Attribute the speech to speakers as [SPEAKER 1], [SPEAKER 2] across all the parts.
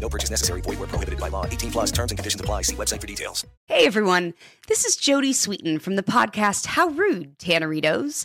[SPEAKER 1] No purchase necessary. Void where prohibited by law. 18 plus terms and conditions apply. See website for details.
[SPEAKER 2] Hey everyone, this is Jodie Sweetin from the podcast How Rude, Tanneritos.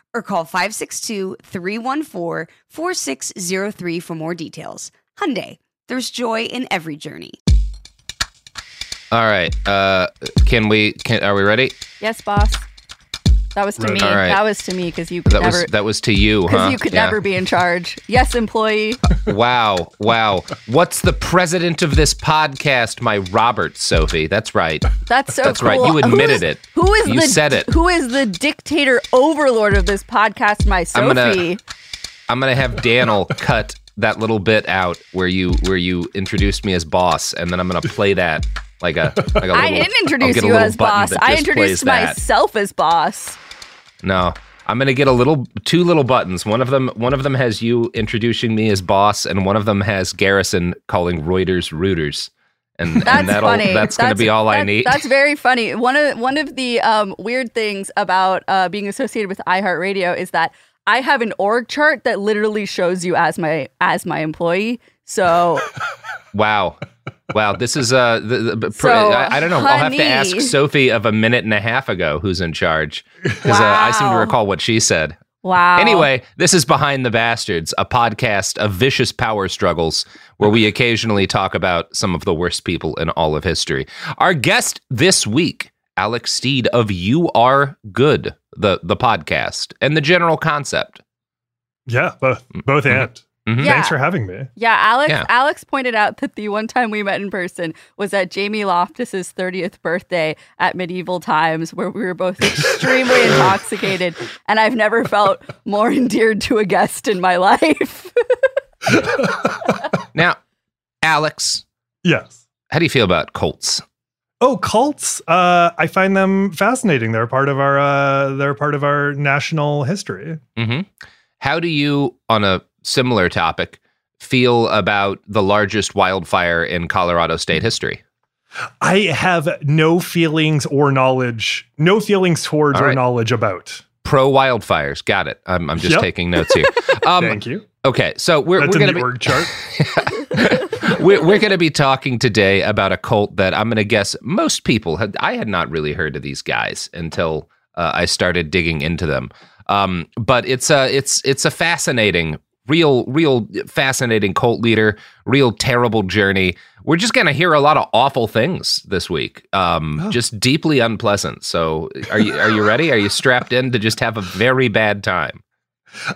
[SPEAKER 2] or call 562-314-4603 for more details. Hyundai, there's joy in every journey.
[SPEAKER 3] All right. Uh, can we? Can, are we ready?
[SPEAKER 4] Yes, boss. That was to
[SPEAKER 5] Right.
[SPEAKER 4] me.
[SPEAKER 3] All right.
[SPEAKER 4] That was to me because you could
[SPEAKER 3] That
[SPEAKER 4] never
[SPEAKER 3] was that was to you,
[SPEAKER 4] because
[SPEAKER 3] huh?
[SPEAKER 4] you could
[SPEAKER 3] Yeah.
[SPEAKER 4] never be in charge. Yes, employee.
[SPEAKER 3] Uh, wow, wow. What's the president of this podcast? My Robert, Sophie. That's right.
[SPEAKER 4] That's so
[SPEAKER 3] That's
[SPEAKER 4] cool.
[SPEAKER 3] right. You admitted
[SPEAKER 4] is-
[SPEAKER 3] it.
[SPEAKER 4] Who is
[SPEAKER 3] You
[SPEAKER 4] the
[SPEAKER 3] said it.
[SPEAKER 4] Who is the dictator overlord of this podcast? My Sophie.
[SPEAKER 3] I'm gonna- I'm gonna have Daniel cut that little bit out where you where you introduced me as boss, and then I'm gonna play that like a like a little.
[SPEAKER 4] I didn't introduce you as boss. I introduced
[SPEAKER 3] that.
[SPEAKER 4] myself as boss.
[SPEAKER 3] No, I'm gonna get a little two little buttons. One of them one of them has you introducing me as boss, and one of them has Garrison calling Reuters rooters. And,
[SPEAKER 4] That's
[SPEAKER 3] and that'll
[SPEAKER 4] funny.
[SPEAKER 3] that's gonna be all I need.
[SPEAKER 4] That's very funny. One of one of the um, weird things about uh, being associated with iHeartRadio is that I have an org chart that literally shows you as my as my employee. So
[SPEAKER 3] Wow. Wow, this is uh, the, the,
[SPEAKER 4] So,
[SPEAKER 3] I, I don't know. I'll have to ask Sophie of a minute and a half ago who's in charge because uh, I seem to recall what she said.
[SPEAKER 4] wow.
[SPEAKER 3] Anyway, this is Behind the Bastards, a podcast of vicious power struggles where we occasionally talk about some of the worst people in all of history. Our guest this week, Alex Steed of You Are Good, the the podcast, and the general concept.
[SPEAKER 5] Yeah, both both
[SPEAKER 3] Mhm.
[SPEAKER 5] and.
[SPEAKER 3] Mhm.
[SPEAKER 4] Yeah.
[SPEAKER 5] Thanks for having me.
[SPEAKER 4] Yeah, Alex.
[SPEAKER 3] Yeah.
[SPEAKER 4] Alex pointed out that the one time we met in person was at Jamie Loftus's 30th birthday at Medieval Times, where we were both extremely intoxicated, and I've never felt more endeared to a guest in my life.
[SPEAKER 3] Now, Alex,
[SPEAKER 5] Yes.
[SPEAKER 3] how do you feel about cults?
[SPEAKER 5] Oh, cults. Uh, I find them fascinating. They're part of our uh, they're part of our national history.
[SPEAKER 3] Mm-hmm. How do you, on a similar topic, feel about the largest wildfire in Colorado state history?
[SPEAKER 5] I have no feelings or knowledge, no feelings towards
[SPEAKER 3] All
[SPEAKER 5] or knowledge about.
[SPEAKER 3] Pro wildfires. Got it. I'm, I'm just
[SPEAKER 5] Yep.
[SPEAKER 3] taking notes here. Um,
[SPEAKER 5] Thank you.
[SPEAKER 3] Okay, so we're,
[SPEAKER 5] That's
[SPEAKER 3] we're going to be
[SPEAKER 5] org chart.
[SPEAKER 3] we're, we're going to be talking today about a cult that I'm going to guess most people had. I had not really heard of these guys until uh, I started digging into them. Um, but it's a it's it's a fascinating, real real fascinating cult leader, real terrible journey. We're just going to hear a lot of awful things this week, um,
[SPEAKER 5] Oh.
[SPEAKER 3] just deeply unpleasant. So, are you are you ready? Are you strapped in to just have a very bad time?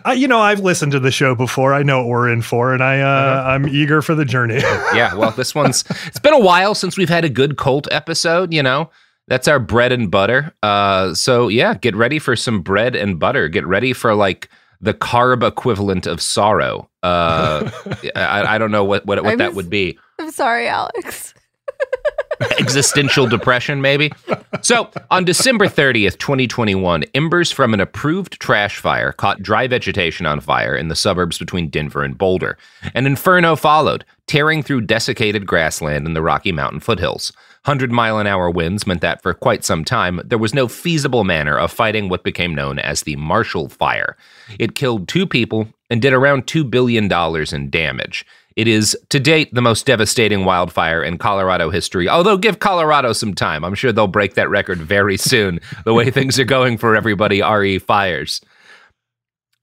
[SPEAKER 5] Uh, you know, I've listened to the show before. I know what we're in for, and I uh,
[SPEAKER 3] Uh-huh.
[SPEAKER 5] I'm eager for the journey.
[SPEAKER 3] yeah, well, this one's it's been a while since we've had a good cult episode, you know. That's our bread and butter. Uh so yeah, get ready for some bread and butter. Get ready for like the carb equivalent of sorrow. Uh I, I don't know what what, what
[SPEAKER 4] I
[SPEAKER 3] that would be.
[SPEAKER 4] I'm sorry, Alex.
[SPEAKER 3] Existential depression maybe. So, on December 30th, 2021, embers from an approved trash fire caught dry vegetation on fire in the suburbs between Denver and Boulder. An inferno followed, tearing through desiccated grassland in the Rocky Mountain foothills. 100 mile an hour winds meant that for quite some time, there was no feasible manner of fighting what became known as the Marshall Fire. It killed two people and did around $2 billion in damage. It is, to date, the most devastating wildfire in Colorado history. Although, give Colorado some time. I'm sure they'll break that record very soon, the way things are going for everybody RE fires.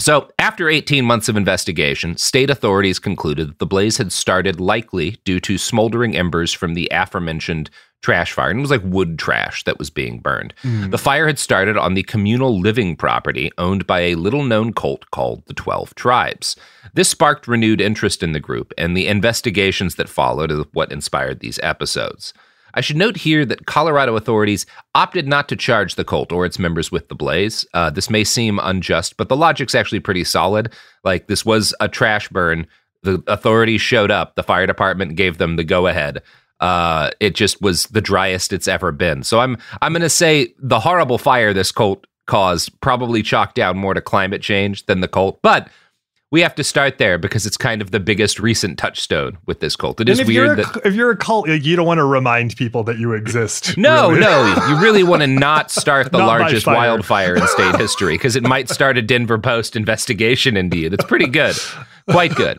[SPEAKER 3] So, after 18 months of investigation, state authorities concluded that the blaze had started likely due to smoldering embers from the aforementioned trash fire. And it was like wood trash that was being burned. Mm. The fire had started on the communal living property owned by a little known cult called the 12 Tribes. This sparked renewed interest in the group, and the investigations that followed are what inspired these episodes. I should note here that Colorado authorities opted not to charge the cult or its members with the blaze. Uh, this may seem unjust, but the logic's actually pretty solid. Like, this was a trash burn. The authorities showed up, the fire department gave them the go ahead. Uh, it just was the driest it's ever been. So I'm I'm going to say the horrible fire this cult caused probably chalked down more to climate change than the cult, but we have to start there because it's kind of the biggest recent touchstone with this cult. It
[SPEAKER 5] and
[SPEAKER 3] is weird
[SPEAKER 5] a,
[SPEAKER 3] that
[SPEAKER 5] if you're a cult, you don't want to remind people that you exist.
[SPEAKER 3] no,
[SPEAKER 5] really.
[SPEAKER 3] no, you really want to not start the not largest wildfire in state history because it might start a Denver Post investigation into you. That's pretty good, quite good.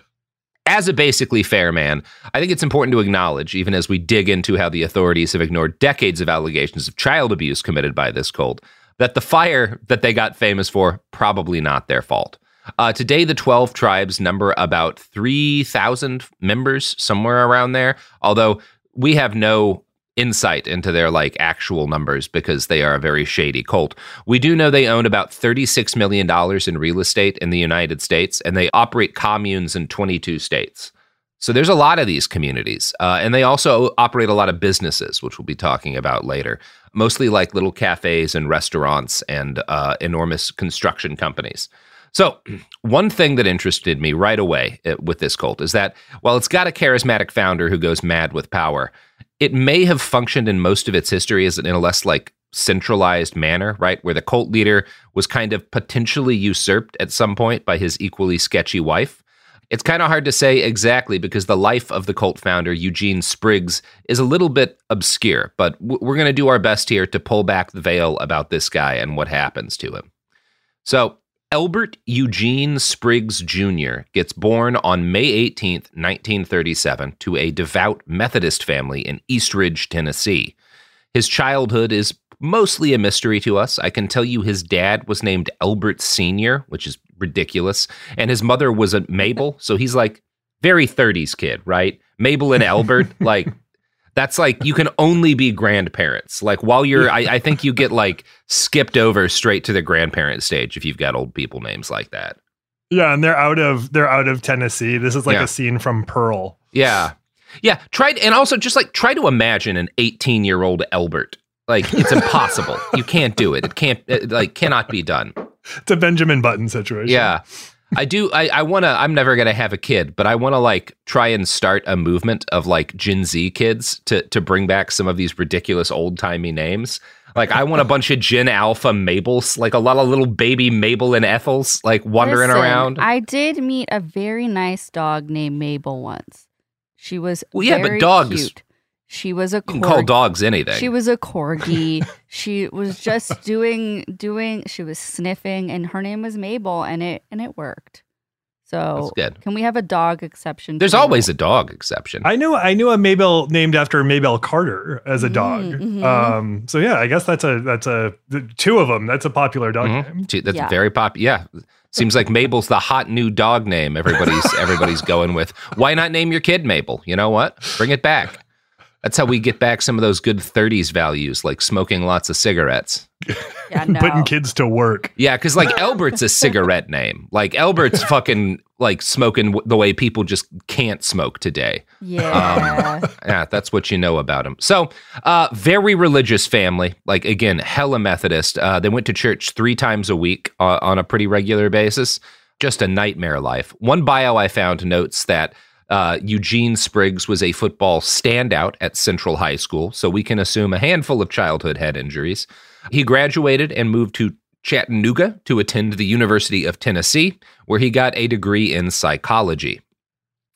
[SPEAKER 3] As a basically fair man, I think it's important to acknowledge, even as we dig into how the authorities have ignored decades of allegations of child abuse committed by this cult, that the fire that they got famous for probably not their fault. Uh, today, the 12 tribes number about 3,000 members, somewhere around there. Although we have no insight into their like actual numbers because they are a very shady cult. We do know they own about 36 million dollars in real estate in the United States and they operate communes in 22 states. So there's a lot of these communities. Uh, and they also operate a lot of businesses, which we'll be talking about later, mostly like little cafes and restaurants and uh, enormous construction companies. So, one thing that interested me right away uh, with this cult is that while it's got a charismatic founder who goes mad with power, it may have functioned in most of its history as in a less like centralized manner, right? Where the cult leader was kind of potentially usurped at some point by his equally sketchy wife. It's kind of hard to say exactly because the life of the cult founder, Eugene Spriggs, is a little bit obscure, but we're going to do our best here to pull back the veil about this guy and what happens to him. So, Elbert Eugene Spriggs Jr. gets born on May 18, 1937, to a devout Methodist family in East Ridge, Tennessee. His childhood is mostly a mystery to us. I can tell you his dad was named Albert Sr., which is ridiculous, and his mother was a Mabel, so he's like very 30s kid, right? Mabel and Albert, like that's like you can only be grandparents. Like while you're, I, I, think you get like skipped over straight to the grandparent stage if you've got old people names like that.
[SPEAKER 5] Yeah, and they're out of they're out of Tennessee. This is like yeah. a scene from Pearl.
[SPEAKER 3] Yeah, yeah. Try and also just like try to imagine an 18 year old Albert. Like it's impossible. you can't do it. It can't it, like cannot be done.
[SPEAKER 5] It's a Benjamin Button situation.
[SPEAKER 3] Yeah. I do. I, I want to. I'm never gonna have a kid, but I want to like try and start a movement of like Gen Z kids to to bring back some of these ridiculous old timey names. Like I want a bunch of Gen Alpha Mabels, like a lot of little baby Mabel and Ethels, like wandering
[SPEAKER 4] Listen,
[SPEAKER 3] around.
[SPEAKER 4] I did meet a very nice dog named Mabel once. She was
[SPEAKER 3] well, yeah, but dogs.
[SPEAKER 4] Cute. She was a
[SPEAKER 3] you can call dogs anything.
[SPEAKER 4] She was a corgi. she was just doing doing. She was sniffing, and her name was Mabel, and it and it worked. So
[SPEAKER 3] good.
[SPEAKER 4] Can we have a dog exception?
[SPEAKER 3] There's always a dog exception.
[SPEAKER 5] I knew I knew a Mabel named after Maybelle Carter as a dog. Mm-hmm. Um, so yeah, I guess that's a that's a two of them. That's a popular dog mm-hmm. name.
[SPEAKER 3] That's yeah. very popular. Yeah. Seems like Mabel's the hot new dog name everybody's everybody's going with. Why not name your kid Mabel? You know what? Bring it back. That's how we get back some of those good 30s values, like smoking lots of cigarettes.
[SPEAKER 4] Yeah, no.
[SPEAKER 5] Putting kids to work.
[SPEAKER 3] Yeah, because like Elbert's a cigarette name. Like Elbert's fucking like smoking the way people just can't smoke today.
[SPEAKER 4] Yeah.
[SPEAKER 3] Um, yeah, that's what you know about him. So, uh, very religious family. Like, again, hella Methodist. Uh, they went to church three times a week uh, on a pretty regular basis. Just a nightmare life. One bio I found notes that uh, Eugene Spriggs was a football standout at Central High School, so we can assume a handful of childhood head injuries. He graduated and moved to Chattanooga to attend the University of Tennessee, where he got a degree in psychology.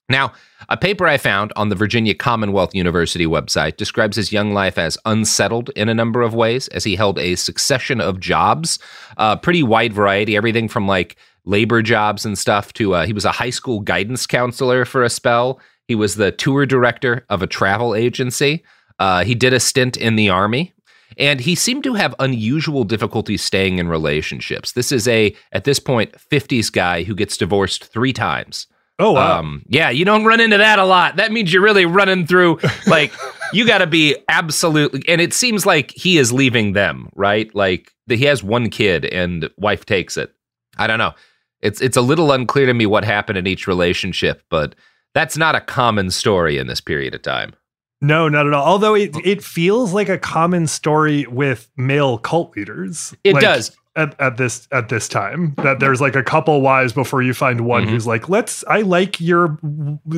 [SPEAKER 3] Now, a paper I found on the Virginia Commonwealth University website describes his young life as unsettled in a number of ways, as he held a succession of jobs, a pretty wide variety, everything from like labor jobs and stuff to uh, he was a high school guidance counselor for a spell. He was the tour director of a travel agency. Uh, he did a stint in the army. And he seemed to have unusual difficulty staying in relationships. This is a, at this point, 50s guy who gets divorced three times.
[SPEAKER 5] Oh wow.
[SPEAKER 3] Um, yeah, you don't run into that a lot. That means you're really running through like you got to be absolutely. And it seems like he is leaving them, right? Like he has one kid and wife takes it. I don't know. It's it's a little unclear to me what happened in each relationship, but that's not a common story in this period of time.
[SPEAKER 5] No, not at all. Although it it feels like a common story with male cult leaders.
[SPEAKER 3] It
[SPEAKER 5] Like,
[SPEAKER 3] does.
[SPEAKER 5] at, at this at this time that there's like a couple wives before you find one
[SPEAKER 3] Mhm.
[SPEAKER 5] who's like let's i like your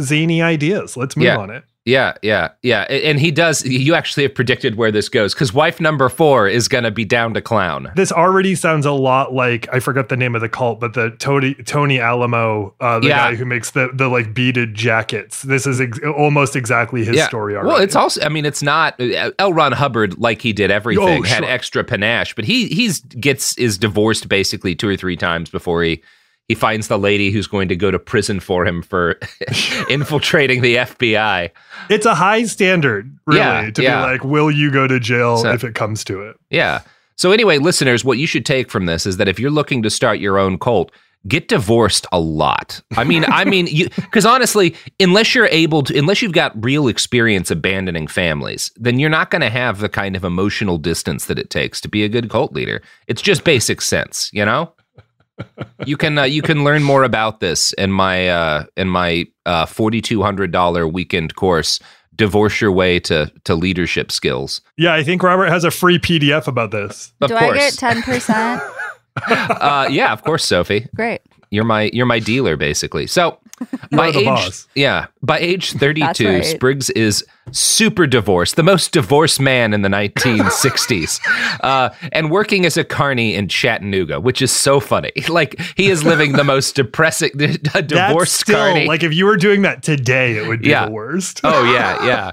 [SPEAKER 5] zany ideas let's move
[SPEAKER 3] Yeah.
[SPEAKER 5] on it
[SPEAKER 3] Yeah, yeah, yeah. And he does. You actually have predicted where this goes because wife number four is going to be down to clown.
[SPEAKER 5] this already sounds a lot like i forgot the name of the cult but the tony tony alamo uh the
[SPEAKER 3] Yeah.
[SPEAKER 5] guy who makes the the like beaded jackets this is ex- almost exactly his story already
[SPEAKER 3] Well, it's also. I mean, it's not uh, L. Ron Hubbard like he did everything
[SPEAKER 5] Oh, sure.
[SPEAKER 3] had extra panache, but he he's gets is divorced basically two or three times before he he finds the lady who's going to go to prison for him for infiltrating the FBI.
[SPEAKER 5] it's a high standard really
[SPEAKER 3] Yeah,
[SPEAKER 5] to
[SPEAKER 3] yeah.
[SPEAKER 5] be like will you go to jail
[SPEAKER 3] So-
[SPEAKER 5] if it comes to it
[SPEAKER 3] Yeah. So anyway, listeners, what you should take from this is that if you're looking to start your own cult, get divorced a lot. I mean, I mean, you because honestly, unless you're able to, unless you've got real experience abandoning families, then you're not going to have the kind of emotional distance that it takes to be a good cult leader. It's just basic sense, you know. You can uh, you can learn more about this in my uh, in my uh, forty two hundred dollar weekend course. Divorce your way to to leadership skills.
[SPEAKER 5] yeah i think robert has a free pdf about this
[SPEAKER 3] Of
[SPEAKER 4] Do
[SPEAKER 3] course,
[SPEAKER 4] I get ten percent?
[SPEAKER 3] uh, yeah, of course, Sophie.
[SPEAKER 4] Great.
[SPEAKER 3] You're my you're my dealer basically. So by age
[SPEAKER 5] boss.
[SPEAKER 3] yeah, by age 32,
[SPEAKER 4] right.
[SPEAKER 3] Spriggs is super divorced, the most divorced man in the 1960s, uh, and working as a carny in Chattanooga, which is so funny. Like he is living the most depressing a divorced
[SPEAKER 5] still
[SPEAKER 3] carny.
[SPEAKER 5] like if you were doing that today it would be
[SPEAKER 3] Yeah.
[SPEAKER 5] the worst
[SPEAKER 3] Oh yeah, yeah.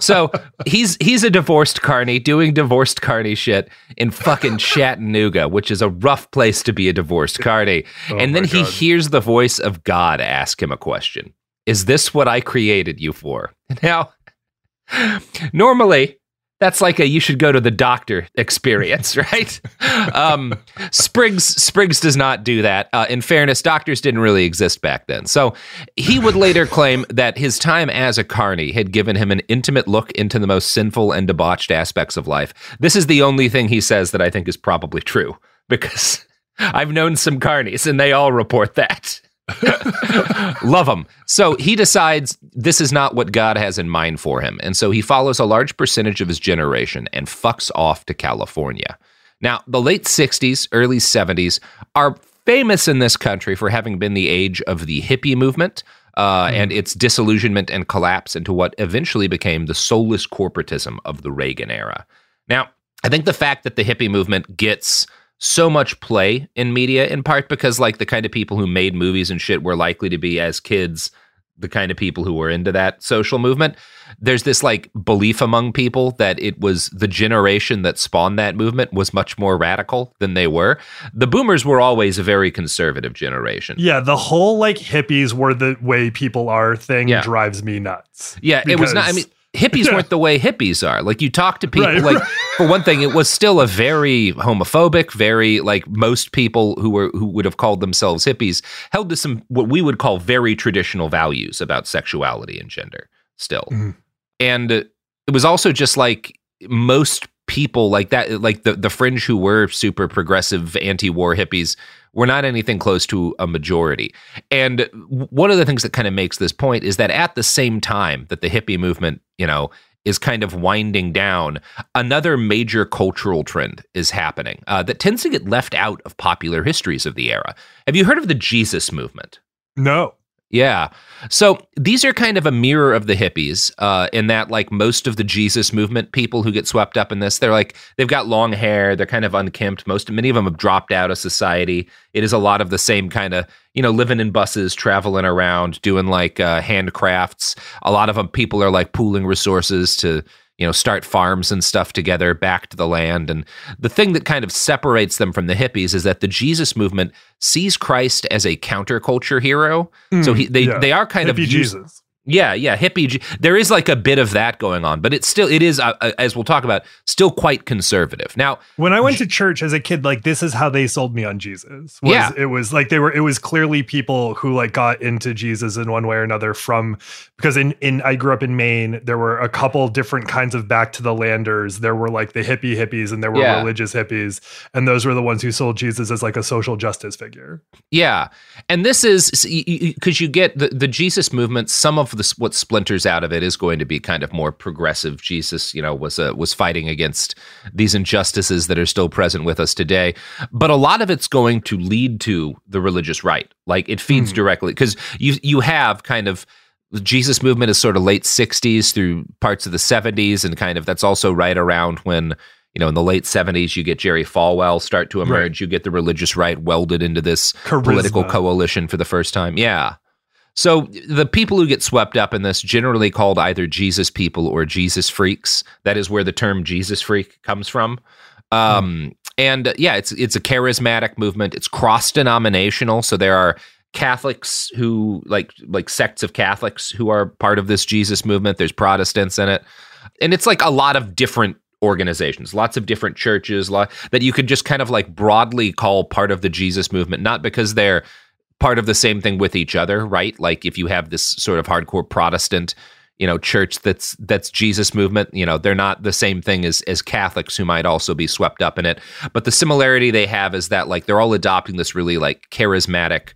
[SPEAKER 3] So he's he's a divorced carny doing divorced carny shit in fucking Chattanooga, which is a rough place to be a divorced carny. and then he hears the voice of God ask him a question. Is this what I created you for? Now, normally that's like a you should go to the doctor experience, right? um, Spriggs Spriggs does not do that. Uh, in fairness, doctors didn't really exist back then. So he would later claim that his time as a carny had given him an intimate look into the most sinful and debauched aspects of life. This is the only thing he says that I think is probably true because I've known some carnies and they all report that. Love him. So he decides this is not what God has in mind for him. And so he follows a large percentage of his generation and fucks off to California. Now, the late 60s, early 70s are famous in this country for having been the age of the hippie movement uh, and its disillusionment and collapse into what eventually became the soulless corporatism of the Reagan era. Now, I think the fact that the hippie movement gets so much play in media in part because like the kind of people who made movies and shit were likely to be as kids the kind of people who were into that social movement there's this like belief among people that it was the generation that spawned that movement was much more radical than they were the boomers were always a very conservative generation
[SPEAKER 5] Yeah, the whole like hippies were the way people are thing
[SPEAKER 3] Yeah.
[SPEAKER 5] drives me nuts.
[SPEAKER 3] Yeah, it was not. I mean, hippies
[SPEAKER 5] Yeah.
[SPEAKER 3] weren't the way hippies are. Like you talk to people.
[SPEAKER 5] Right,
[SPEAKER 3] like
[SPEAKER 5] right.
[SPEAKER 3] for one thing, it was still a very homophobic, very like most people who were who would have called themselves hippies held to some what we would call very traditional values about sexuality and gender. Still,
[SPEAKER 5] Mhm.
[SPEAKER 3] and it was also just like most people like that like the the fringe who were super progressive anti-war hippies were not anything close to a majority and one of the things that kind of makes this point is that at the same time that the hippie movement you know is kind of winding down another major cultural trend is happening uh, that tends to get left out of popular histories of the era have you heard of the jesus movement
[SPEAKER 5] no.
[SPEAKER 3] Yeah. So these are kind of a mirror of the hippies, uh, in that like most of the Jesus movement people who get swept up in this, they're like they've got long hair, they're kind of unkempt. Most many of them have dropped out of society. It is a lot of the same kind of you know living in buses, traveling around, doing like uh, handcrafts. A lot of them people are like pooling resources to you know, start farms and stuff together back to the land. And the thing that kind of separates them from the hippies is that the Jesus movement sees Christ as a counterculture hero. Mm, so he, they, yeah. they are kind
[SPEAKER 5] Hippie
[SPEAKER 3] of
[SPEAKER 5] Jesus.
[SPEAKER 3] Yeah, yeah, hippie. There is like a bit of that going on, but it's still it is uh, uh, as we'll talk about, still quite conservative. Now,
[SPEAKER 5] when I went to church as a kid, like this is how they sold me on Jesus. Was,
[SPEAKER 3] yeah,
[SPEAKER 5] it was like they were. It was clearly people who like got into Jesus in one way or another from because in in I grew up in Maine. There were a couple different kinds of back to the landers. There were like the hippie hippies, and there were yeah. religious hippies, and those were the ones who sold Jesus as like a social justice figure.
[SPEAKER 3] Yeah, and this is because you get the the Jesus movement. Some of the what splinters out of it is going to be kind of more progressive. Jesus, you know, was a, was fighting against these injustices that are still present with us today, but a lot of it's going to lead to the religious right. Like it feeds mm. directly because you you have kind of the Jesus movement is sort of late 60s through parts of the 70s and kind of that's also right around when you know, in the late 70s, you get Jerry Falwell start to emerge. Right. You get the religious right welded into this Charisma. political coalition for the first time. Yeah. So the people who get swept up in this generally called either Jesus people or Jesus freaks. That is where the term Jesus freak comes from. Um, mm. And uh, yeah, it's it's a charismatic movement. It's cross denominational, so there are Catholics who like like sects of Catholics who are part of this Jesus movement. There's Protestants in it, and it's like a lot of different organizations, lots of different churches, lot, that you could just kind of like broadly call part of the Jesus movement, not because they're part of the same thing with each other, right? Like if you have this sort of hardcore Protestant, you know, church that's that's Jesus movement, you know, they're not the same thing as as Catholics who might also be swept up in it. But the similarity they have is that like they're all adopting this really like charismatic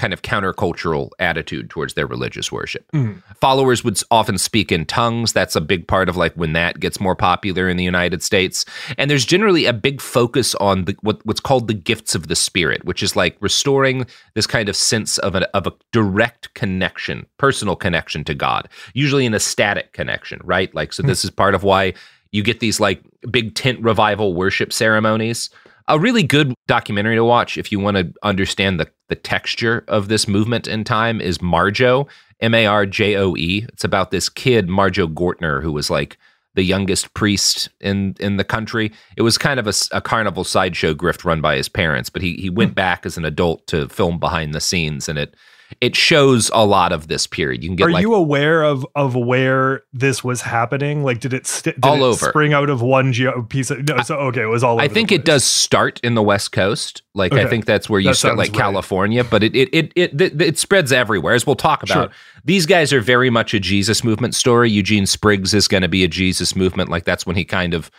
[SPEAKER 3] kind of countercultural attitude towards their religious worship. Mm. Followers would often speak in tongues. That's a big part of like when that gets more popular in the United States. And there's generally a big focus on the, what, what's called the gifts of the spirit, which is like restoring this kind of sense of a, of a direct connection, personal connection to God, usually an ecstatic connection, right? Like, so mm. this is part of why you get these like big tent revival worship ceremonies a really good documentary to watch if you want to understand the, the texture of this movement in time is Marjoe, M A R J O E. It's about this kid, Marjoe Gortner, who was like the youngest priest in in the country. It was kind of a, a carnival sideshow grift run by his parents, but he he went hmm. back as an adult to film behind the scenes, and it it shows a lot of this period. You can get.
[SPEAKER 5] Are
[SPEAKER 3] like,
[SPEAKER 5] you aware of of where this was happening? Like, did it, st- did
[SPEAKER 3] all
[SPEAKER 5] it
[SPEAKER 3] over
[SPEAKER 5] spring out of one geo piece of? No, so okay, it was all.
[SPEAKER 3] I think it does start in the West Coast. Like, okay. I think that's where you that start, like right. California, but it it, it it it it spreads everywhere. As we'll talk about, sure. these guys are very much a Jesus movement story. Eugene Spriggs is going to be a Jesus movement. Like, that's when he kind of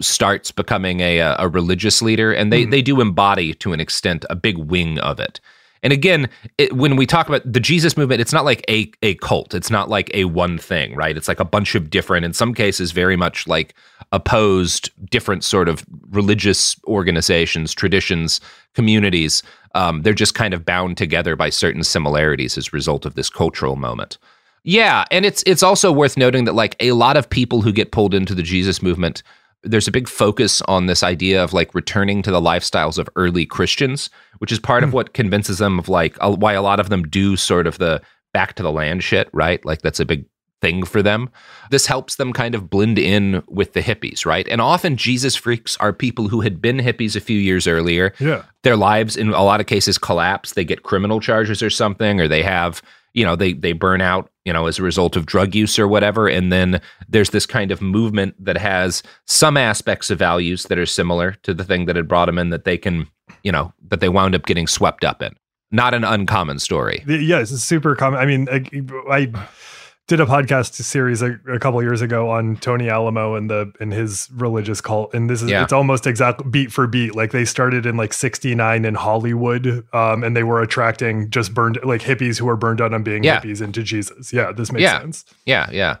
[SPEAKER 3] starts becoming a a religious leader, and they mm. they do embody to an extent a big wing of it. And again, it, when we talk about the Jesus movement, it's not like a a cult. It's not like a one thing, right? It's like a bunch of different, in some cases, very much like opposed different sort of religious organizations, traditions, communities. Um, they're just kind of bound together by certain similarities as a result of this cultural moment. Yeah, and it's it's also worth noting that like a lot of people who get pulled into the Jesus movement there's a big focus on this idea of like returning to the lifestyles of early Christians, which is part mm. of hmm. what convinces them of like a, why a lot of them do sort of the back to the land shit, right? Like that's a big thing for them. This helps them kind of blend in with the hippies, right? And often Jesus freaks are people who had been hippies a few years earlier.
[SPEAKER 5] Yeah.
[SPEAKER 3] Their lives in a lot of cases collapse. They get criminal charges or something, or they have you know they they burn out you know as a result of drug use or whatever. And then there's this kind of movement that has some aspects of values that are similar to the thing that had brought them in that they can you know that they wound up getting swept up in. Not an uncommon story.
[SPEAKER 5] Yes it's super common. I mean I, I did a podcast series a, a couple years ago on Tony Alamo and the and his religious cult, and this is yeah. it's almost exact beat for beat. Like they started in like '69 in Hollywood, um, and they were attracting just burned like hippies who were burned out on being yeah. hippies into Jesus. Yeah, this makes
[SPEAKER 3] yeah.
[SPEAKER 5] sense.
[SPEAKER 3] Yeah, yeah.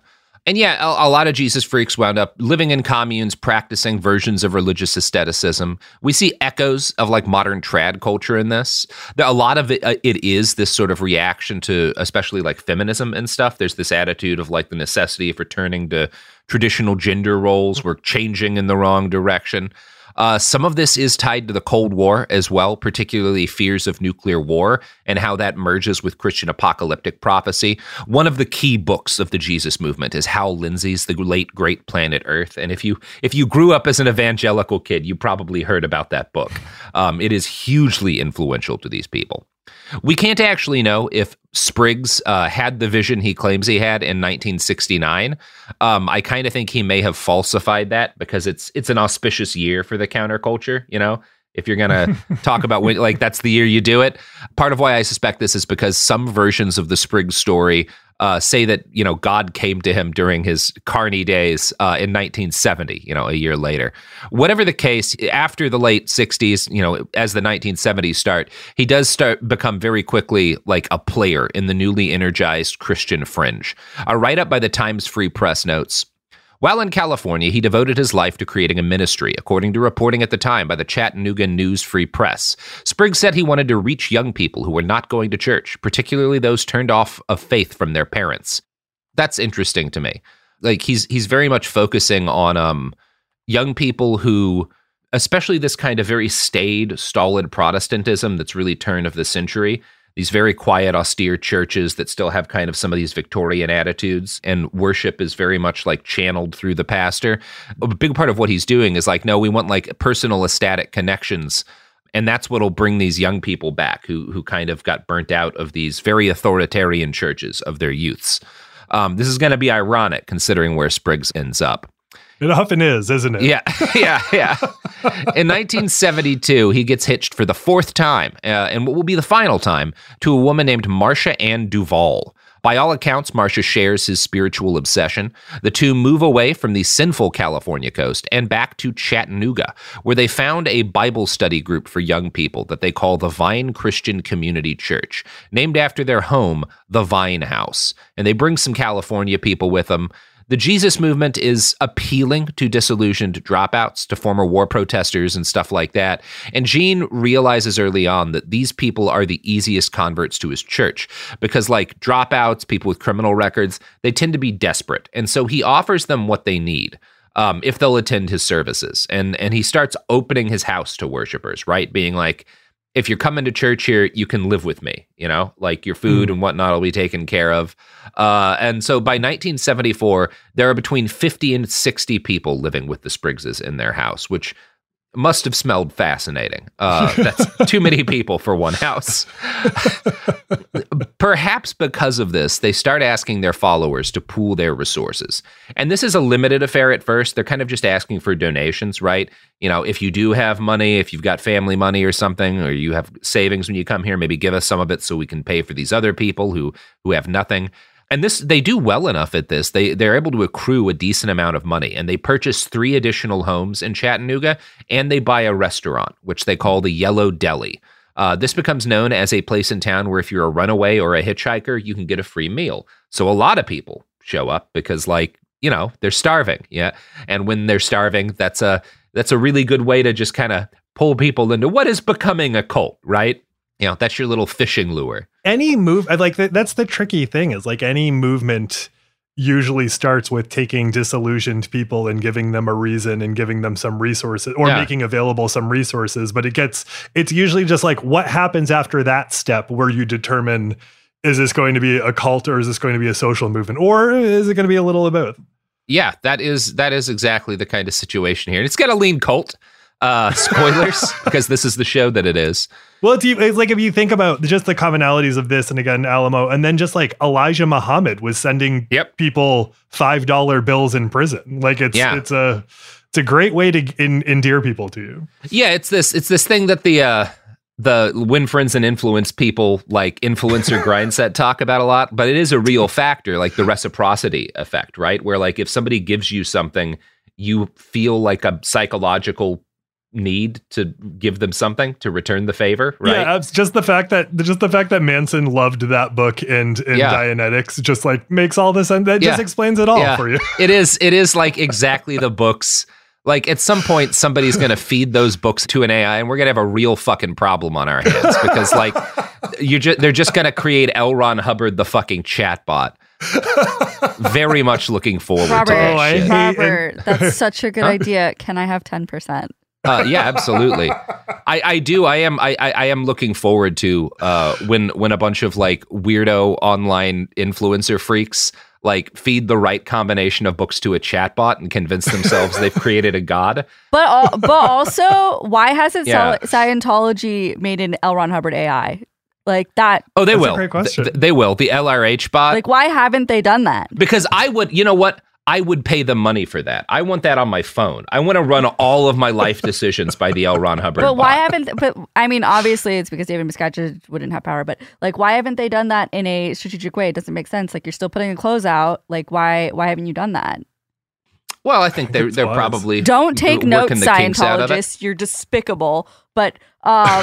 [SPEAKER 3] And yeah, a, a, lot of Jesus freaks wound up living in communes, practicing versions of religious aestheticism. We see echoes of like modern trad culture in this. A lot of it, uh, it is this sort of reaction to, especially like feminism and stuff. There's this attitude of like the necessity of returning to traditional gender roles. We're changing in the wrong direction. Uh, some of this is tied to the Cold War as well, particularly fears of nuclear war and how that merges with Christian apocalyptic prophecy. One of the key books of the Jesus movement is Hal Lindsey's The Late Great Planet Earth, and if you if you grew up as an evangelical kid, you probably heard about that book. Um, it is hugely influential to these people. We can't actually know if Spriggs uh, had the vision he claims he had in 1969. Um, I kind of think he may have falsified that because it's it's an auspicious year for the counterculture. You know, if you're gonna talk about when, like that's the year you do it. Part of why I suspect this is because some versions of the Spriggs story uh, say that you know God came to him during his Carney days uh, in 1970. You know, a year later. Whatever the case, after the late 60s, you know, as the 1970s start, he does start become very quickly like a player in the newly energized Christian fringe. A write up by the Times Free Press notes. While in California, he devoted his life to creating a ministry, according to reporting at the time by the Chattanooga News Free Press. Spriggs said he wanted to reach young people who were not going to church, particularly those turned off of faith from their parents. That's interesting to me. Like he's he's very much focusing on um young people who especially this kind of very staid, stolid Protestantism that's really turn of the century these very quiet, austere churches that still have kind of some of these Victorian attitudes, and worship is very much like channeled through the pastor. A big part of what he's doing is like, no, we want like personal ecstatic connections. And that's what'll bring these young people back who who kind of got burnt out of these very authoritarian churches of their youths. Um, this is going to be ironic considering where Spriggs ends up.
[SPEAKER 5] It often is, isn't it?
[SPEAKER 3] Yeah, yeah, yeah. In 1972, he gets hitched for the fourth time, uh, and what will be the final time, to a woman named Marcia Ann Duval. By all accounts, Marcia shares his spiritual obsession. The two move away from the sinful California coast and back to Chattanooga, where they found a Bible study group for young people that they call the Vine Christian Community Church, named after their home, the Vine House. And they bring some California people with them. The Jesus movement is appealing to disillusioned dropouts, to former war protesters, and stuff like that. And Gene realizes early on that these people are the easiest converts to his church because, like dropouts, people with criminal records, they tend to be desperate. And so he offers them what they need. Um, if they'll attend his services, and and he starts opening his house to worshipers, right? Being like, if you're coming to church here, you can live with me, you know, like your food mm. and whatnot will be taken care of. Uh, and so by 1974, there are between 50 and 60 people living with the Spriggses in their house, which must have smelled fascinating. Uh, that's too many people for one house. Perhaps because of this, they start asking their followers to pool their resources. And this is a limited affair at first. They're kind of just asking for donations, right? You know, if you do have money, if you've got family money or something, or you have savings when you come here, maybe give us some of it so we can pay for these other people who who have nothing and this they do well enough at this. They they're able to accrue a decent amount of money, and they purchase three additional homes in Chattanooga, and they buy a restaurant, which they call the Yellow Deli. Uh, this becomes known as a place in town where if you're a runaway or a hitchhiker, you can get a free meal. So a lot of people show up because, like, you know, they're starving. Yeah, and when they're starving, that's a that's a really good way to just kind of pull people into what is becoming a cult, right? You know, that's your little fishing lure.
[SPEAKER 5] Any move, like that's the tricky thing is like any movement usually starts with taking disillusioned people and giving them a reason and giving them some resources or yeah. making available some resources but it gets it's usually just like what happens after that step where you determine is this going to be a cult or is this going to be a social movement or is it going to be a little of both?
[SPEAKER 3] Yeah that is that is exactly the kind of situation here. And it's got a lean cult uh, spoilers, because this is the show that it is.
[SPEAKER 5] Well, it's, it's, like if you think about just the commonalities of this, and again Alamo, and then just like Elijah Muhammad was sending
[SPEAKER 3] yep.
[SPEAKER 5] people five dollar bills in prison. Like it's yeah. it's a it's a great way to in, endear people to you.
[SPEAKER 3] Yeah, it's this it's this thing that the uh, the win friends and influence people like influencer grind set talk about a lot, but it is a real factor, like the reciprocity effect, right? Where like if somebody gives you something, you feel like a psychological need to give them something to return the favor, right?
[SPEAKER 5] Yeah, just the fact that just the fact that Manson loved that book and and
[SPEAKER 3] Yeah.
[SPEAKER 5] Dianetics just like makes all this and that just explains it all
[SPEAKER 3] Yeah.
[SPEAKER 5] for you.
[SPEAKER 3] it is it is like exactly the books like at some point somebody's going to feed those books to an AI and we're going to have a real fucking problem on our hands because like you just they're just going to create L. Ron Hubbard the fucking chatbot. Very much looking forward
[SPEAKER 4] Robert,
[SPEAKER 3] to that
[SPEAKER 5] Oh,
[SPEAKER 3] shit.
[SPEAKER 4] Robert, that's such a good idea. Can I have 10%?
[SPEAKER 3] Uh, yeah, absolutely. I, I do. I am. I, I I am looking forward to uh, when when a bunch of like weirdo online influencer freaks like feed the right combination of books to a chatbot and convince themselves they've created a god.
[SPEAKER 4] But al- but also, why hasn't
[SPEAKER 3] Yeah.
[SPEAKER 4] Scientology made an L. Ron Hubbard AI? Like that.
[SPEAKER 3] Oh, they
[SPEAKER 5] That's a
[SPEAKER 3] will.
[SPEAKER 5] great question.
[SPEAKER 3] Th- they will. The LRH bot.
[SPEAKER 4] Like why haven't they done that?
[SPEAKER 3] because I would. You know what? I would pay them money for that. I want that on my phone. I want to run all of my life decisions by the L. Ron Hubbard.
[SPEAKER 4] But why
[SPEAKER 3] bot.
[SPEAKER 4] haven't? But I mean, obviously, it's because David Miscavige wouldn't have power. But like, why haven't they done that in a strategic way? It doesn't make sense. Like, you're still putting the clothes out. Like, why? Why haven't you done that?
[SPEAKER 3] Well, I think they're they're probably
[SPEAKER 4] Don't take
[SPEAKER 3] working
[SPEAKER 4] notes,
[SPEAKER 3] the kinks out of it.
[SPEAKER 4] Scientologists. You're despicable. But um,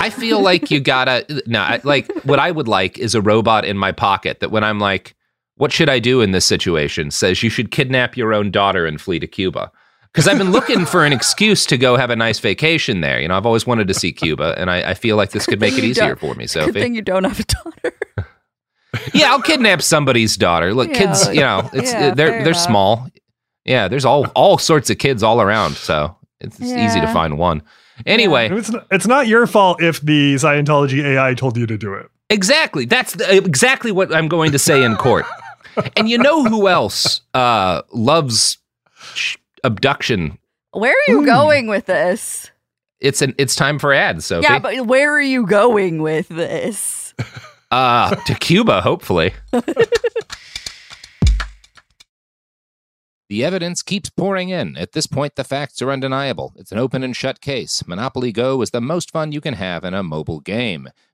[SPEAKER 3] I feel like you gotta no, I, like what I would like is a robot in my pocket that when I'm like, what should I do in this situation? Says you should kidnap your own daughter and flee to Cuba. Because I've been looking for an excuse to go have a nice vacation there. You know, I've always wanted to see Cuba, and I, I feel like this could make it easier for me.
[SPEAKER 4] good
[SPEAKER 3] Sophie,
[SPEAKER 4] thing you don't have a daughter.
[SPEAKER 3] yeah, I'll kidnap somebody's daughter. Look,
[SPEAKER 4] Yeah,
[SPEAKER 3] kids, you know, it's
[SPEAKER 4] yeah,
[SPEAKER 3] they're they're
[SPEAKER 4] enough.
[SPEAKER 3] small. Yeah, there's all all sorts of kids all around, so it's it's easy to find one. Anyway,
[SPEAKER 5] It's not, it's not your fault if the Scientology AI told you to do it.
[SPEAKER 3] Exactly. That's the, exactly what I'm going to say in court. and you know who else uh, loves sh- abduction?
[SPEAKER 4] Where are you going with this?
[SPEAKER 3] It's an it's time for ads, Sophie.
[SPEAKER 4] Yeah, but where are you going with this?
[SPEAKER 3] uh, to Cuba, hopefully. The evidence keeps pouring in. At this point, the facts are undeniable. It's an open and shut case. Monopoly Go is the most fun you can have in a mobile game.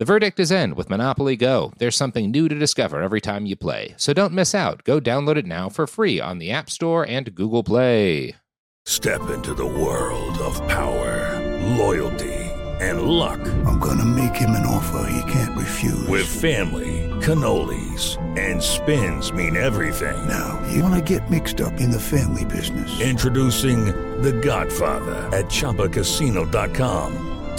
[SPEAKER 3] The verdict is in with Monopoly Go. There's something new to discover every time you play. So don't miss out. Go download it now for free on the App Store and Google Play.
[SPEAKER 6] Step into the world of power, loyalty, and luck.
[SPEAKER 7] I'm gonna make him an offer he can't refuse.
[SPEAKER 6] With family, cannolis, and spins mean everything.
[SPEAKER 7] now, you wanna get mixed up in the family business.
[SPEAKER 6] Introducing The Godfather at ChumbaCasino.com.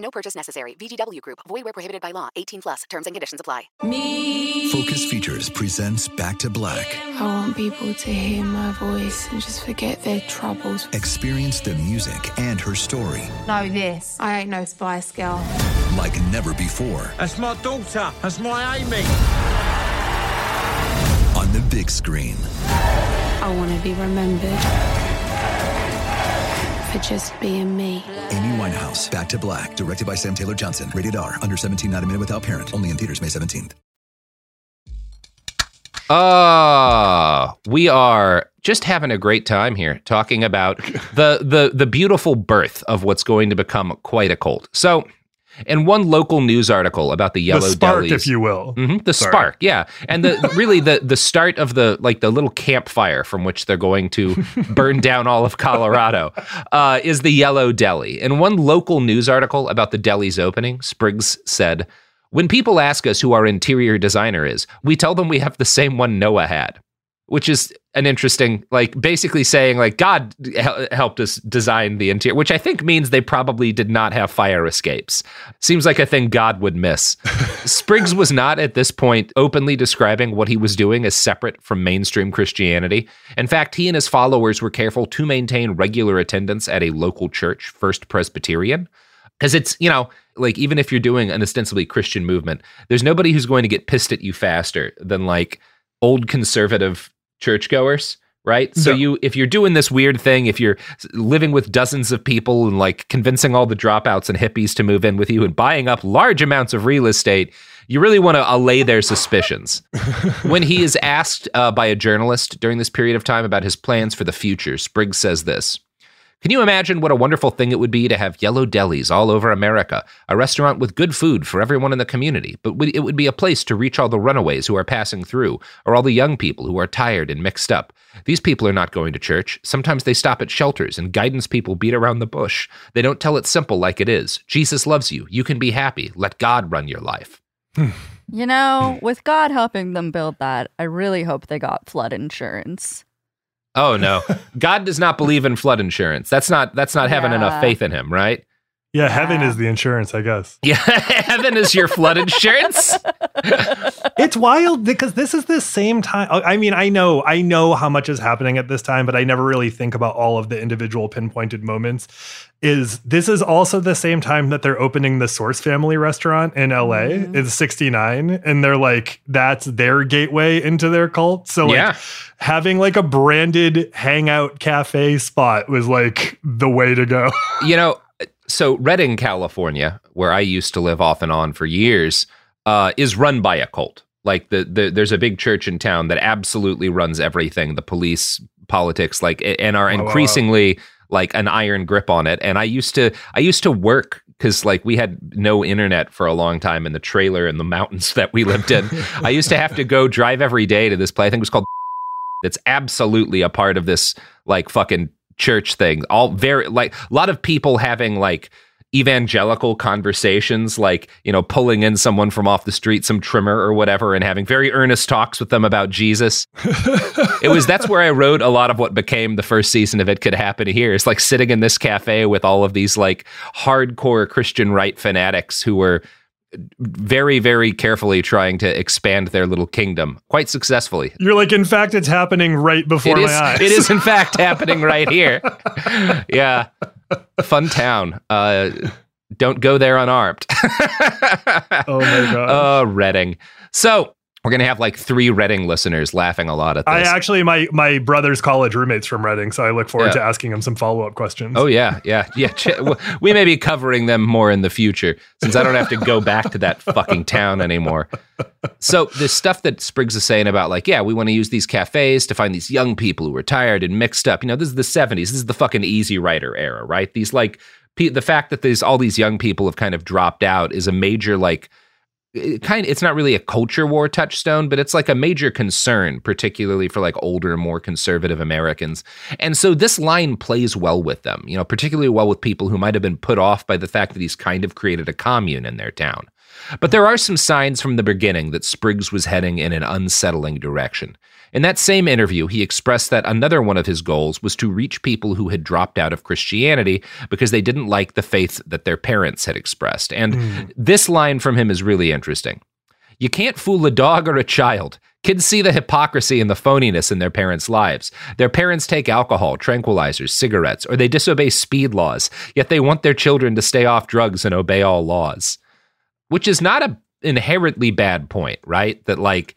[SPEAKER 8] No purchase necessary. VGW Group. Void where prohibited by law. 18 plus. Terms and conditions apply. Me.
[SPEAKER 9] Focus Features presents Back to Black.
[SPEAKER 10] I want people to hear my voice and just forget their troubles.
[SPEAKER 9] Experience the music and her story
[SPEAKER 10] Know this. I ain't no Spice Girl.
[SPEAKER 9] like never before
[SPEAKER 11] That's my daughter. That's my Amy.
[SPEAKER 9] on the big screen.
[SPEAKER 10] I want to be remembered for just being me.
[SPEAKER 9] Amy Winehouse, Back to Black, directed by Sam Taylor Johnson. Rated R, under 17, not a minute without parent. Only in theaters May 17th.
[SPEAKER 3] Ah, we are just having a great time here talking about the the the beautiful birth of what's going to become quite a cult. So, in one local news article about the yellow Deli.
[SPEAKER 5] the spark,
[SPEAKER 3] delis,
[SPEAKER 5] if you will.
[SPEAKER 3] Mhm, the
[SPEAKER 5] Sorry.
[SPEAKER 3] spark, yeah, and the really the the start of the like the little campfire from which they're going to burn down all of Colorado uh, is the Yellow Deli. In one local news article about the deli's opening, Spriggs said, "When people ask us who our interior designer is, we tell them we have the same one Noah had." Which is an interesting, like, basically saying, like, God hel- helped us design the interior, which I think means they probably did not have fire escapes. Seems like a thing God would miss. Spriggs was not at this point openly describing what he was doing as separate from mainstream Christianity. In fact, he and his followers were careful to maintain regular attendance at a local church, First Presbyterian. Because it's, you know, like even if you're doing an ostensibly Christian movement, there's nobody who's going to get pissed at you faster than like old conservative churchgoers right so
[SPEAKER 5] Yeah.
[SPEAKER 3] you if you're doing this weird thing if you're living with dozens of people and like convincing all the dropouts and hippies to move in with you and buying up large amounts of real estate you really want to allay their suspicions when he is asked uh, by a journalist during this period of time about his plans for the future spriggs says this can you imagine what a wonderful thing it would be to have yellow delis all over America, a restaurant with good food for everyone in the community? But it would be a place to reach all the runaways who are passing through, or all the young people who are tired and mixed up. These people are not going to church. Sometimes they stop at shelters, and guidance people beat around the bush. They don't tell it simple like it is. Jesus loves you. You can be happy. Let God run your life.
[SPEAKER 4] You know, with God helping them build that, I really hope they got flood insurance.
[SPEAKER 3] Oh no, God does not believe in flood insurance. That's not that's not having enough faith in him, right?
[SPEAKER 5] Yeah, heaven is the insurance, I guess.
[SPEAKER 3] Yeah, heaven is your flood insurance.
[SPEAKER 5] it's wild because this is the same time. I mean, I know, I know how much is happening at this time, but I never really think about all of the individual pinpointed moments. Is this is also the same time that they're opening the Source Family restaurant in LA? Mm-hmm. It's 69, and they're like, that's their gateway into their cult. So, like,
[SPEAKER 3] Yeah.
[SPEAKER 5] having like a branded hangout cafe spot was like the way to go.
[SPEAKER 3] you know, so Redding, California, where I used to live off and on for years, uh, is run by a cult. Like the, the there's a big church in town that absolutely runs everything, the police, politics, like and are
[SPEAKER 5] Wow, wow,
[SPEAKER 3] increasingly like an iron grip on it. And I used to I used to work because like we had no internet for a long time in the trailer in the mountains that we lived in. I used to have to go drive every day to this place. I think it was called that's absolutely a part of this like fucking church thing. All very like a lot of people having like evangelical conversations like you know pulling in someone from off the street some trimmer or whatever and having very earnest talks with them about jesus it was that's where i wrote a lot of what became the first season of it could happen here it's like sitting in this cafe with all of these like hardcore christian right fanatics who were very very carefully trying to expand their little kingdom quite successfully
[SPEAKER 5] You're like, in fact, it's happening right before
[SPEAKER 3] it
[SPEAKER 5] my
[SPEAKER 3] is,
[SPEAKER 5] eyes.
[SPEAKER 3] it is in fact happening right here. yeah. Fun town. Uh, don't go there unarmed.
[SPEAKER 5] oh my god.
[SPEAKER 3] Oh, Redding. So we're gonna have like three Redding listeners laughing a lot at this.
[SPEAKER 5] I actually my my brother's college roommates from Redding, so I look forward
[SPEAKER 3] Yeah.
[SPEAKER 5] to asking him some follow up questions.
[SPEAKER 3] Oh yeah, yeah, yeah. We may be covering them more in the future since I don't have to go back to that fucking town anymore. So the stuff that Spriggs is saying about like, yeah, we want to use these cafes to find these young people who are tired and mixed up. You know, this is the '70s. This is the fucking Easy Rider era, right? These like pe- the fact that there's all these young people have kind of dropped out is a major like it kind it's not really a culture war touchstone but it's like a major concern particularly for like older more conservative americans and so this line plays well with them you know particularly well with people who might have been put off by the fact that he's kind of created a commune in their town but there are some signs from the beginning that Spriggs was heading in an unsettling direction. In that same interview, he expressed that another one of his goals was to reach people who had dropped out of Christianity because they didn't like the faith that their parents had expressed. And hmm. this line from him is really interesting. You can't fool a dog or a child. Kids see the hypocrisy and the phoniness in their parents' lives. Their parents take alcohol, tranquilizers, cigarettes, or they disobey speed laws, yet they want their children to stay off drugs and obey all laws which is not a inherently bad point, right? That like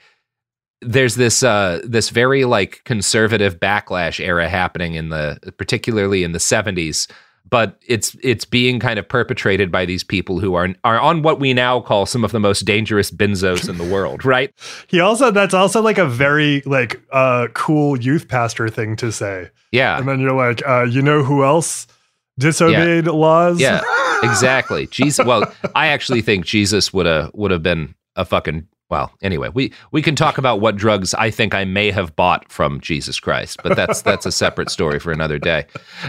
[SPEAKER 3] there's this uh this very like conservative backlash era happening in the particularly in the 70s but it's it's being kind of perpetrated by these people who are are on what we now call some of the most dangerous benzos in the world, right?
[SPEAKER 5] He also that's also like a very like uh cool youth pastor thing to say.
[SPEAKER 3] Yeah.
[SPEAKER 5] And then you're like, uh, you know who else disobeyed laws?
[SPEAKER 3] Yeah, exactly. Jesus. Well, I actually think Jesus would have would have been a fucking. Well, anyway, we we can talk about what drugs I think I may have bought from Jesus Christ, but that's that's a separate story for another day.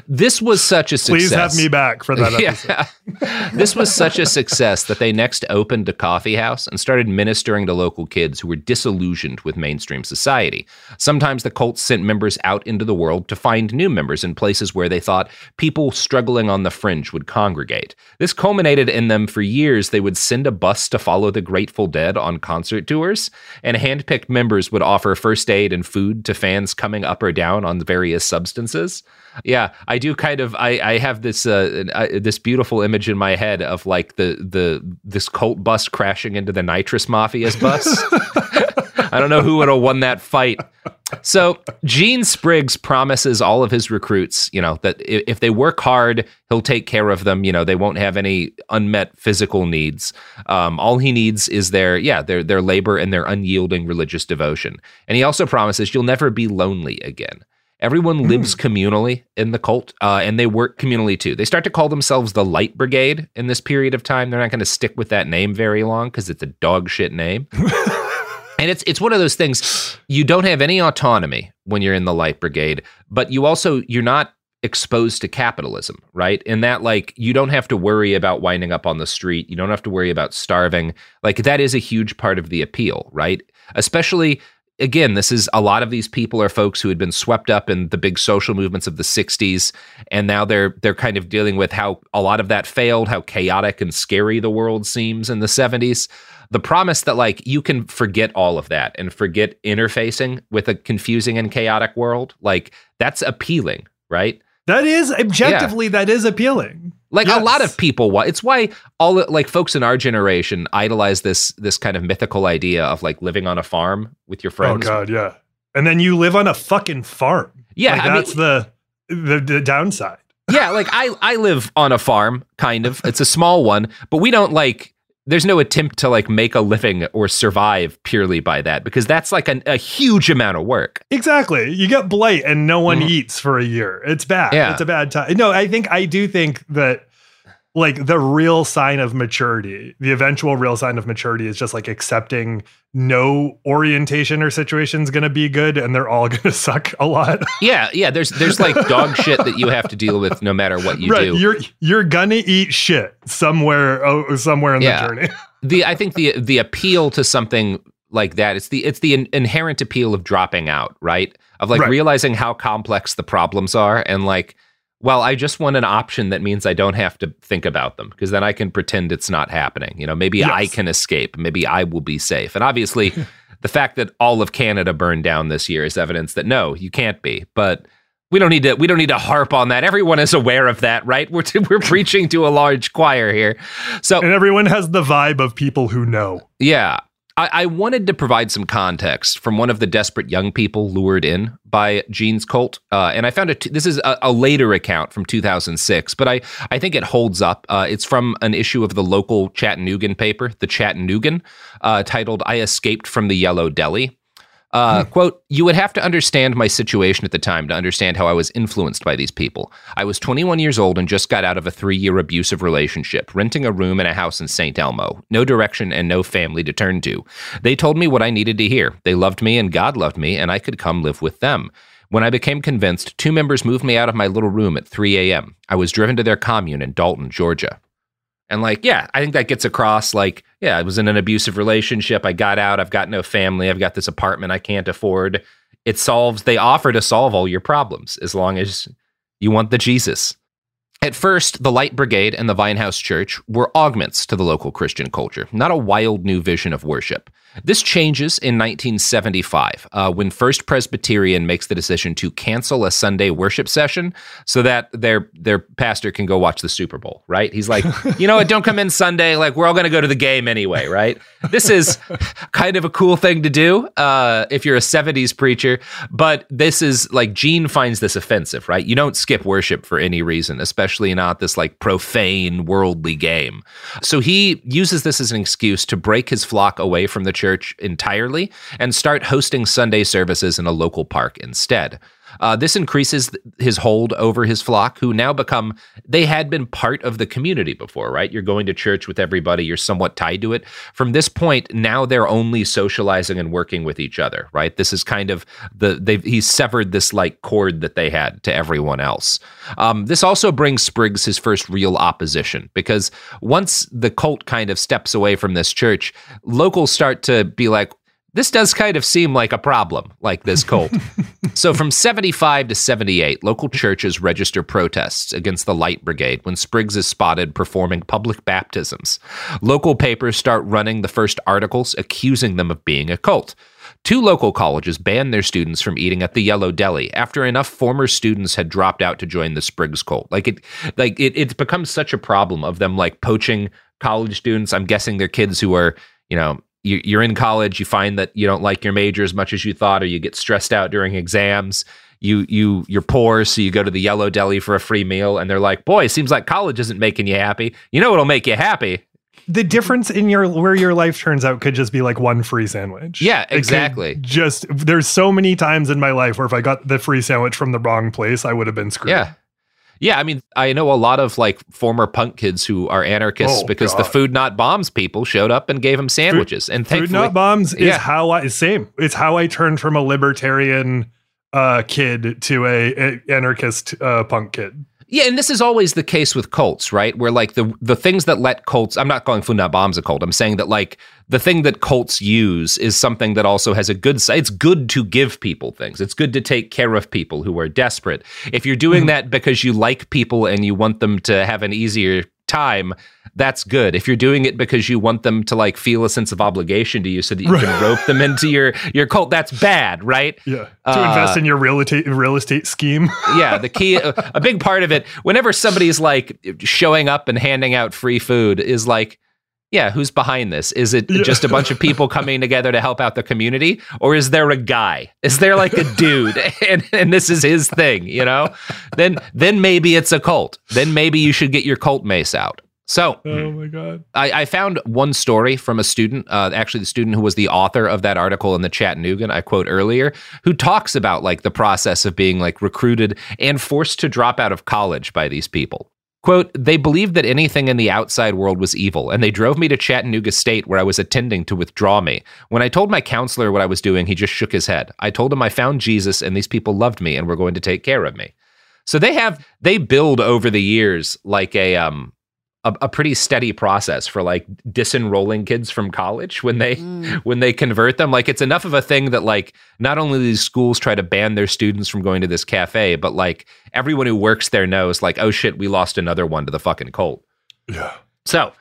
[SPEAKER 3] This was such a success.
[SPEAKER 5] Please have me back for that episode.
[SPEAKER 3] Yeah. this was such a success that they next opened a coffee house and started ministering to local kids who were disillusioned with mainstream society. Sometimes the cult sent members out into the world to find new members in places where they thought people struggling on the fringe would congregate. This culminated in them for years they would send a bus to follow the Grateful Dead on concert concert tours, and handpicked members would offer first aid and food to fans coming up or down on various substances. Yeah, I do kind of. I, I have this uh, uh, this beautiful image in my head of like the the this cult bus crashing into the nitrous mafia's bus. I don't know who would have won that fight. So Gene Spriggs promises all of his recruits, you know, that if they work hard, he'll take care of them. You know, they won't have any unmet physical needs. Um, all he needs is their, yeah, their their labor and their unyielding religious devotion. And he also promises you'll never be lonely again. Everyone lives communally in the cult, uh, and they work communally too. They start to call themselves the Light Brigade in this period of time. They're not going to stick with that name very long because it's a dog shit name. And it's it's one of those things you don't have any autonomy when you're in the light brigade, but you also you're not exposed to capitalism, right? In that like you don't have to worry about winding up on the street, you don't have to worry about starving. Like that is a huge part of the appeal, right? Especially again, this is a lot of these people are folks who had been swept up in the big social movements of the 60s and now they're they're kind of dealing with how a lot of that failed, how chaotic and scary the world seems in the 70s the promise that like you can forget all of that and forget interfacing with a confusing and chaotic world like that's appealing right?
[SPEAKER 5] That is objectively yeah. that is appealing.
[SPEAKER 3] Like yes. a lot of people it's why all like folks in our generation idolize this this kind of mythical idea of like living on a farm with your oh, friends.
[SPEAKER 5] Oh god yeah. And then you live on a fucking farm.
[SPEAKER 3] Yeah
[SPEAKER 5] like, that's mean, the, the the downside.
[SPEAKER 3] Yeah like i i live on a farm kind of. It's a small one but we don't like there's no attempt to like make a living or survive purely by that because that's like an, a huge amount of work.
[SPEAKER 5] Exactly. You get blight and no one mm. eats for a year. It's bad. Yeah. It's a bad time. No, I think I do think that like the real sign of maturity, the eventual real sign of maturity is just like accepting no orientation or situation is going to be good and they're all going to suck a lot.
[SPEAKER 3] yeah, yeah, there's there's like dog shit that you have to deal with no matter what you right, do.
[SPEAKER 5] You're you're going to eat shit somewhere oh, somewhere in yeah. the journey.
[SPEAKER 3] the I think the the appeal to something like that it's the it's the in, inherent appeal of dropping out, right? Of like right. realizing how complex the problems are and like well, I just want an option that means I don't have to think about them because then I can pretend it's not happening. You know, maybe yes. I can escape. Maybe I will be safe. And obviously, the fact that all of Canada burned down this year is evidence that no, you can't be. But we don't need to we don't need to harp on that. Everyone is aware of that, right? We're we're preaching to a large choir here. So
[SPEAKER 5] And everyone has the vibe of people who know.
[SPEAKER 3] Yeah. I, I, wanted to provide some context from one of the desperate young people lured in by Gene's cult, uh, and I found it. This is a, a, later account from 2006, but I I think it holds up. Uh, it's from an issue of the local Chattanoogan paper, the Chattanoogan, uh, titled "I Escaped from the Yellow Deli." Uh, hmm. quote, you would have to understand my situation at the time to understand how I was influenced by these people. I was 21 years old and just got out of a three year abusive relationship, renting a room in a house in St. Elmo. No direction and no family to turn to. They told me what I needed to hear. They loved me and God loved me, and I could come live with them. When I became convinced, two members moved me out of my little room at 3 a.m. I was driven to their commune in Dalton, Georgia. And like, yeah, I think that gets across like, yeah, I was in an abusive relationship. I got out. I've got no family. I've got this apartment I can't afford. It solves, they offer to solve all your problems as long as you want the Jesus. At first, the Light Brigade and the Vinehouse Church were augments to the local Christian culture, not a wild new vision of worship. This changes in 1975 uh, when First Presbyterian makes the decision to cancel a Sunday worship session so that their their pastor can go watch the Super Bowl. Right? He's like, you know what? Don't come in Sunday. Like we're all going to go to the game anyway. Right? This is kind of a cool thing to do uh, if you're a 70s preacher, but this is like Gene finds this offensive. Right? You don't skip worship for any reason, especially not this like profane worldly game. So he uses this as an excuse to break his flock away from the church church entirely and start hosting Sunday services in a local park instead. Uh, this increases his hold over his flock, who now become, they had been part of the community before, right? You're going to church with everybody, you're somewhat tied to it. From this point, now they're only socializing and working with each other, right? This is kind of the, they've, he's severed this like cord that they had to everyone else. Um, this also brings Spriggs his first real opposition because once the cult kind of steps away from this church, locals start to be like, this does kind of seem like a problem, like this cult. so from 75 to 78, local churches register protests against the Light Brigade when Spriggs is spotted performing public baptisms. Local papers start running the first articles accusing them of being a cult. Two local colleges banned their students from eating at the Yellow Deli after enough former students had dropped out to join the Spriggs cult. Like it, like it, it's become such a problem of them like poaching college students. I'm guessing they're kids who are, you know, you're in college, you find that you don't like your major as much as you thought, or you get stressed out during exams. You you you're poor, so you go to the Yellow Deli for a free meal, and they're like, "Boy, it seems like college isn't making you happy." You know what'll make you happy?
[SPEAKER 5] the difference in your where your life turns out could just be like one free sandwich.
[SPEAKER 3] Yeah, exactly.
[SPEAKER 5] Just there's so many times in my life where if I got the free sandwich from the wrong place, I would have been screwed.
[SPEAKER 3] Yeah. Yeah, I mean, I know a lot of like former punk kids who are anarchists
[SPEAKER 5] Oh,
[SPEAKER 3] because the Food Not Bombs people showed up and gave them sandwiches. and
[SPEAKER 5] Food not bombs is how I same. It's how I turned from a libertarian uh, kid to a, a anarchist uh, punk kid.
[SPEAKER 3] Yeah, and this is always the case with cults, right? Where like the the things that let cults I'm not calling Not Bombs a cult. I'm saying that like the thing that cults use is something that also has a good side. It's good to give people things. It's good to take care of people who are desperate. If you're doing mm-hmm. that because you like people and you want them to have an easier time, that's good. If you're doing it because you want them to like feel a sense of obligation to you so that you can rope them into your your cult, that's bad, right?
[SPEAKER 5] Yeah. To invest
[SPEAKER 3] Uh,
[SPEAKER 5] in your real estate real estate scheme.
[SPEAKER 3] yeah, the key, a, a big part of it, whenever somebody's like showing up and handing out free food, is like, yeah, who's behind this? Is it just a bunch of people coming together to help out the community? Or is there a guy? Is there like a dude and, and this is his thing, you know? Then then maybe it's a cult. Then maybe you should get your cult mace out. So
[SPEAKER 5] oh my god.
[SPEAKER 3] I, I found one story from a student, uh, actually the student who was the author of that article in the Chattanooga I quote earlier, who talks about like the process of being like recruited and forced to drop out of college by these people. Quote, they believed that anything in the outside world was evil, and they drove me to Chattanooga State where I was attending to withdraw me. When I told my counselor what I was doing, he just shook his head. I told him I found Jesus and these people loved me and were going to take care of me. So they have they build over the years like a um a, a pretty steady process for like disenrolling kids from college when they mm. when they convert them. Like it's enough of a thing that like not only these schools try to ban their students from going to this cafe, but like everyone who works there knows like oh shit, we lost another one to the fucking cult.
[SPEAKER 5] Yeah.
[SPEAKER 3] So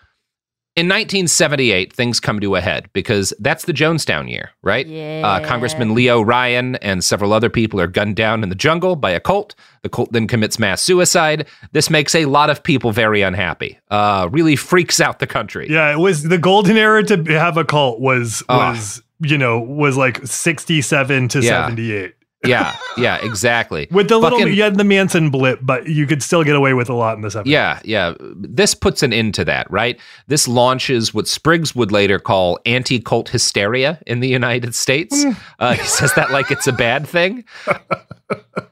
[SPEAKER 3] in 1978, things come to a head because that's the Jonestown year, right? Uh, Congressman Leo Ryan and several other people are gunned down in the jungle by a cult. The cult then commits mass suicide. This makes a lot of people very unhappy. Uh, really freaks out the country.
[SPEAKER 5] Yeah, it was the golden era to have a cult was
[SPEAKER 3] Ah.
[SPEAKER 5] was you know was like 67 to
[SPEAKER 3] Yeah.
[SPEAKER 5] 78.
[SPEAKER 3] Yeah, yeah, exactly.
[SPEAKER 5] With the little
[SPEAKER 3] Fucking-
[SPEAKER 5] you had the Manson blip, but you could still get away with a lot in this episode.
[SPEAKER 3] Yeah, yeah. This puts an end to that, right? This launches what Spriggs would later call anti cult hysteria in the United States. Uh, he says that like it's a bad thing.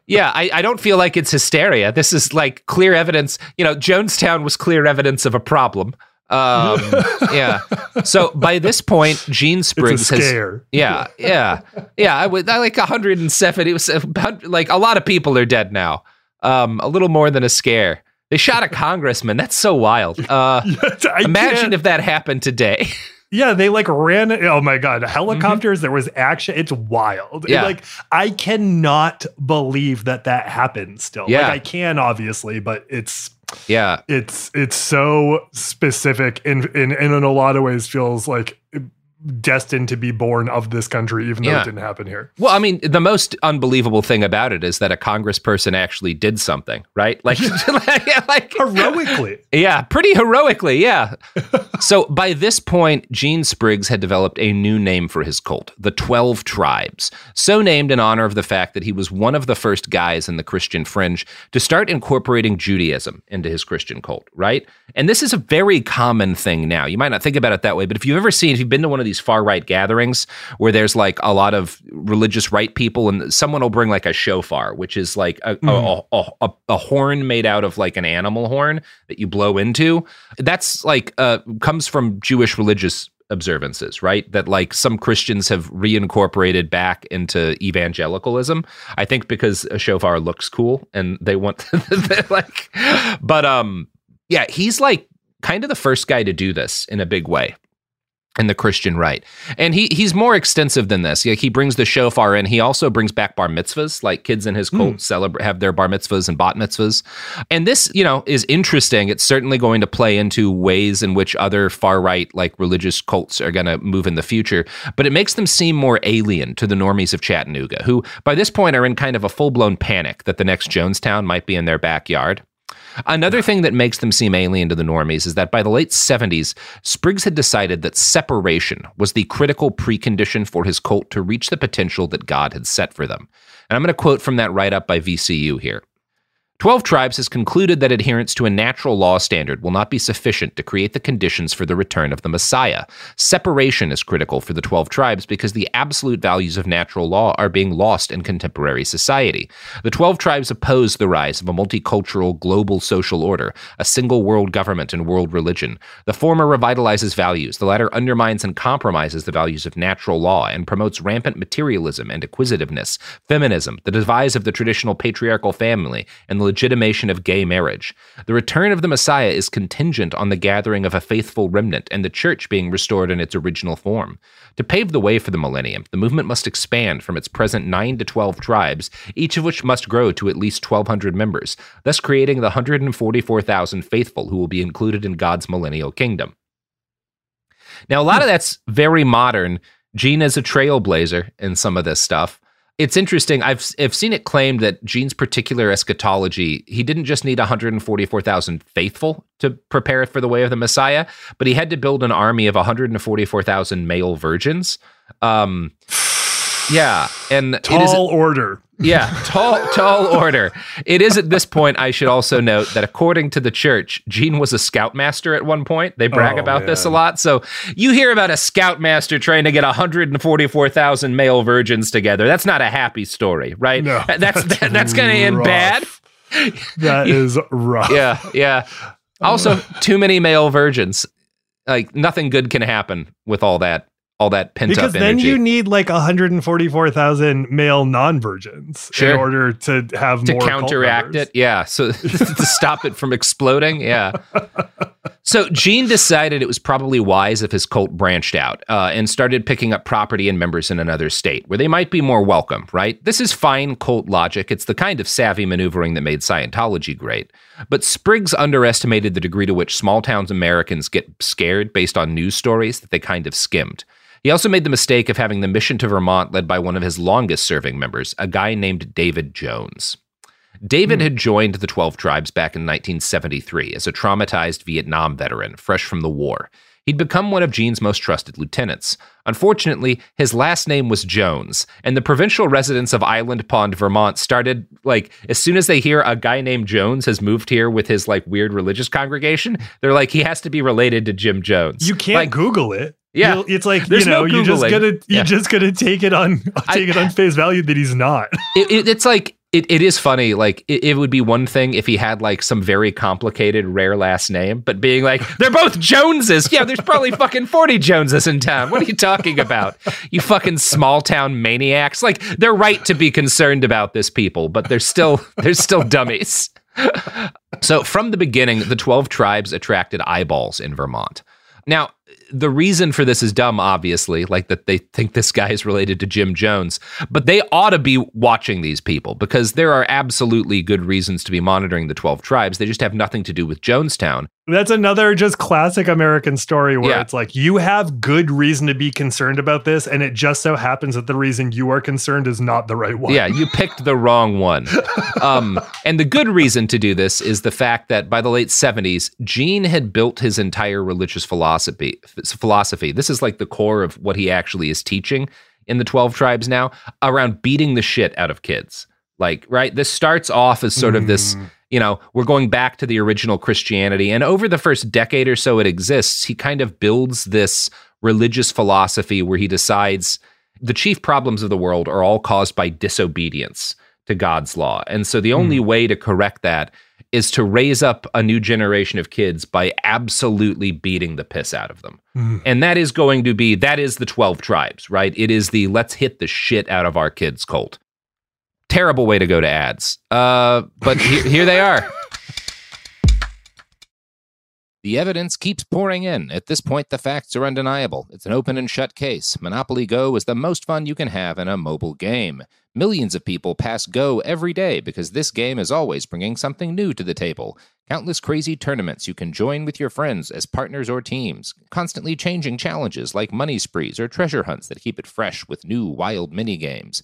[SPEAKER 3] Yeah, I, I don't feel like it's hysteria. This is like clear evidence. You know, Jonestown was clear evidence of a problem. Um, yeah. So by this point, Gene Spriggs has.
[SPEAKER 5] scare.
[SPEAKER 3] Yeah, yeah, yeah. I would I like 170. It was about, like a lot of people are dead now. Um, a little more than a scare. They shot a congressman. That's so wild. Uh, imagine if that happened today.
[SPEAKER 5] Yeah, they like ran. Oh my god, helicopters! There was action. It's wild.
[SPEAKER 3] Mm-hmm. Yeah.
[SPEAKER 5] like I cannot believe that that happened. Still,
[SPEAKER 3] Yeah.
[SPEAKER 5] like I can obviously, but it's
[SPEAKER 3] yeah,
[SPEAKER 5] it's it's so specific and in, and in a lot of ways feels like destined to be born of this country, even though
[SPEAKER 3] Yeah.
[SPEAKER 5] it didn't happen here.
[SPEAKER 3] Well, I mean, the most unbelievable thing about it is that a congressperson actually did something, right? Like, like, like
[SPEAKER 5] Heroically.
[SPEAKER 3] Yeah, pretty heroically, yeah. so by this point, Gene Spriggs had developed a new name for his cult, the 12 Tribes, so named in honor of the fact that he was one of the first guys in the Christian fringe to start incorporating Judaism into his Christian cult, right? And this is a very common thing now. You might not think about it that way, but if you've ever seen, if you've been to one of these far right gatherings where there's like a lot of religious right people and someone will bring like a shofar, which is like a, a, a, a, a horn made out of like an animal horn that you blow into. That's like, uh, comes from Jewish religious observances, right? That like some Christians have reincorporated back into evangelicalism. I think because a shofar looks cool and they want like, but um, yeah, he's like kind of the first guy to do this in a big way. And the Christian right. And he he's more extensive than this. Like he brings the shofar in. He also brings back bar mitzvahs, like kids in his cult mm. celebrate have their bar mitzvahs and bat mitzvahs. And this, you know, is interesting. It's certainly going to play into ways in which other far right like religious cults are going to move in the future. But it makes them seem more alien to the normies of Chattanooga, who by this point are in kind of a full blown panic that the next Jonestown might be in their backyard. Another thing that makes them seem alien to the normies is that by the late 70s, Spriggs had decided that separation was the critical precondition for his cult to reach the potential that God had set for them. And I'm going to quote from that write up by VCU here. Twelve Tribes has concluded that adherence to a natural law standard will not be sufficient to create the conditions for the return of the Messiah. Separation is critical for the Twelve Tribes because the absolute values of natural law are being lost in contemporary society. The Twelve Tribes oppose the rise of a multicultural global social order, a single world government and world religion. The former revitalizes values, the latter undermines and compromises the values of natural law and promotes rampant materialism and acquisitiveness, feminism, the demise of the traditional patriarchal family, and the legitimation of gay marriage. The return of the Messiah is contingent on the gathering of a faithful remnant and the church being restored in its original form. To pave the way for the millennium, the movement must expand from its present 9 to 12 tribes, each of which must grow to at least 1,200 members, thus creating the 144,000 faithful who will be included in God's millennial kingdom. Now, a lot of that's very modern. Gene is a trailblazer in some of this stuff it's interesting. I've I've seen it claimed that Gene's particular eschatology, he didn't just need 144,000 faithful to prepare it for the way of the Messiah, but he had to build an army of 144,000 male virgins. Um, yeah, and
[SPEAKER 5] tall order.
[SPEAKER 3] Yeah, tall, tall order. It is at this point. I should also note that according to the church, Gene was a scoutmaster at one point. They brag oh, about man. this a lot. So you hear about a scoutmaster trying to get 144,000 male virgins together. That's not a happy story, right?
[SPEAKER 5] No,
[SPEAKER 3] that's that's, that, that's going to end bad.
[SPEAKER 5] That is rough.
[SPEAKER 3] Yeah, yeah. Also, uh. too many male virgins. Like nothing good can happen with all that all that pent
[SPEAKER 5] because
[SPEAKER 3] up
[SPEAKER 5] then you need like 144,000 male non-virgins sure. in order to have
[SPEAKER 3] to counteract it. Yeah, so to stop it from exploding. Yeah. So Gene decided it was probably wise if his cult branched out uh, and started picking up property and members in another state where they might be more welcome. Right? This is fine cult logic. It's the kind of savvy maneuvering that made Scientology great. But Spriggs underestimated the degree to which small towns Americans get scared based on news stories that they kind of skimmed. He also made the mistake of having the mission to Vermont led by one of his longest serving members, a guy named David Jones. David mm. had joined the 12 tribes back in 1973 as a traumatized Vietnam veteran, fresh from the war. He'd become one of Gene's most trusted lieutenants. Unfortunately, his last name was Jones, and the provincial residents of Island Pond, Vermont started like as soon as they hear a guy named Jones has moved here with his like weird religious congregation, they're like he has to be related to Jim Jones.
[SPEAKER 5] You can't
[SPEAKER 3] like,
[SPEAKER 5] Google it.
[SPEAKER 3] Yeah,
[SPEAKER 5] You'll, it's like There's you know no you're just gonna you're yeah. just gonna take it on take it on face value that he's not.
[SPEAKER 3] it, it, it's like it, it is funny. Like it, it, would be one thing if he had like some very complicated rare last name, but being like they're both Joneses. Yeah, there's probably fucking forty Joneses in town. What are you talking about? You fucking small town maniacs. Like they're right to be concerned about this people, but they're still they're still dummies. so from the beginning, the twelve tribes attracted eyeballs in Vermont. Now, the reason for this is dumb, obviously, like that they think this guy is related to Jim Jones, but they ought to be watching these people because there are absolutely good reasons to be monitoring the 12 tribes. They just have nothing to do with Jonestown.
[SPEAKER 5] That's another just classic American story where yeah. it's like you have good reason to be concerned about this, and it just so happens that the reason you are concerned is not the right one.
[SPEAKER 3] Yeah, you picked the wrong one. um, and the good reason to do this is the fact that by the late 70s, Gene had built his entire religious philosophy. Philosophy. This is like the core of what he actually is teaching in the 12 tribes now around beating the shit out of kids. Like, right? This starts off as sort of this mm you know, we're going back to the original Christianity. And over the first decade or so it exists, he kind of builds this religious philosophy where he decides the chief problems of the world are all caused by disobedience to God's law. And so the only mm. way to correct that is to raise up a new generation of kids by absolutely beating the piss out of them. Mm. And that is going to be that is the 12 tribes, right? It is the let's hit the shit out of our kids cult terrible way to go to ads. Uh, but here, here they are. The evidence keeps pouring in. At this point, the facts are undeniable. It's an open and shut case. Monopoly Go is the most fun you can have in a mobile game. Millions of people pass Go every day because this game is always bringing something new to the table. Countless crazy tournaments you can join with your friends as partners or teams. Constantly changing challenges like money sprees or treasure hunts that keep it fresh with new wild mini games.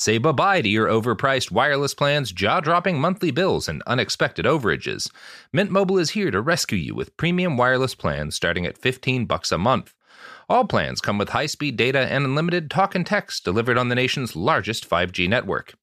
[SPEAKER 3] Say bye-bye to your overpriced wireless plans, jaw-dropping monthly bills, and unexpected overages. Mint Mobile is here to rescue you with premium wireless plans starting at 15 bucks a month. All plans come with high-speed data and unlimited talk and text delivered on the nation's largest 5G network.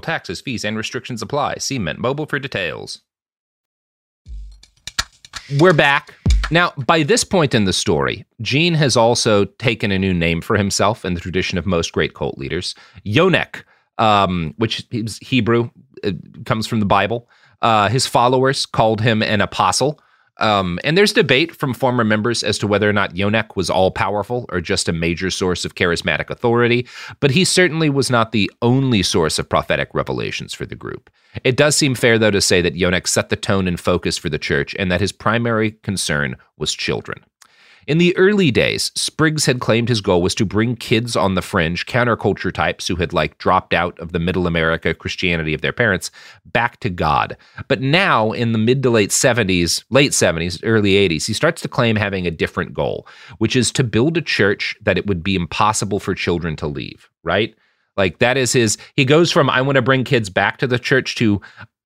[SPEAKER 3] taxes, fees and restrictions apply. See Mint Mobile for details. We're back. Now, by this point in the story, Gene has also taken a new name for himself in the tradition of most great cult leaders, Yoneq, um, which is Hebrew, it comes from the Bible. Uh, his followers called him an apostle. Um, and there's debate from former members as to whether or not Yoneq was all powerful or just a major source of charismatic authority, but he certainly was not the only source of prophetic revelations for the group. It does seem fair, though, to say that Yoneq set the tone and focus for the church and that his primary concern was children. In the early days, Spriggs had claimed his goal was to bring kids on the fringe, counterculture types who had like dropped out of the middle America Christianity of their parents, back to God. But now, in the mid to late 70s, late 70s, early 80s, he starts to claim having a different goal, which is to build a church that it would be impossible for children to leave, right? Like that is his, he goes from, I want to bring kids back to the church to,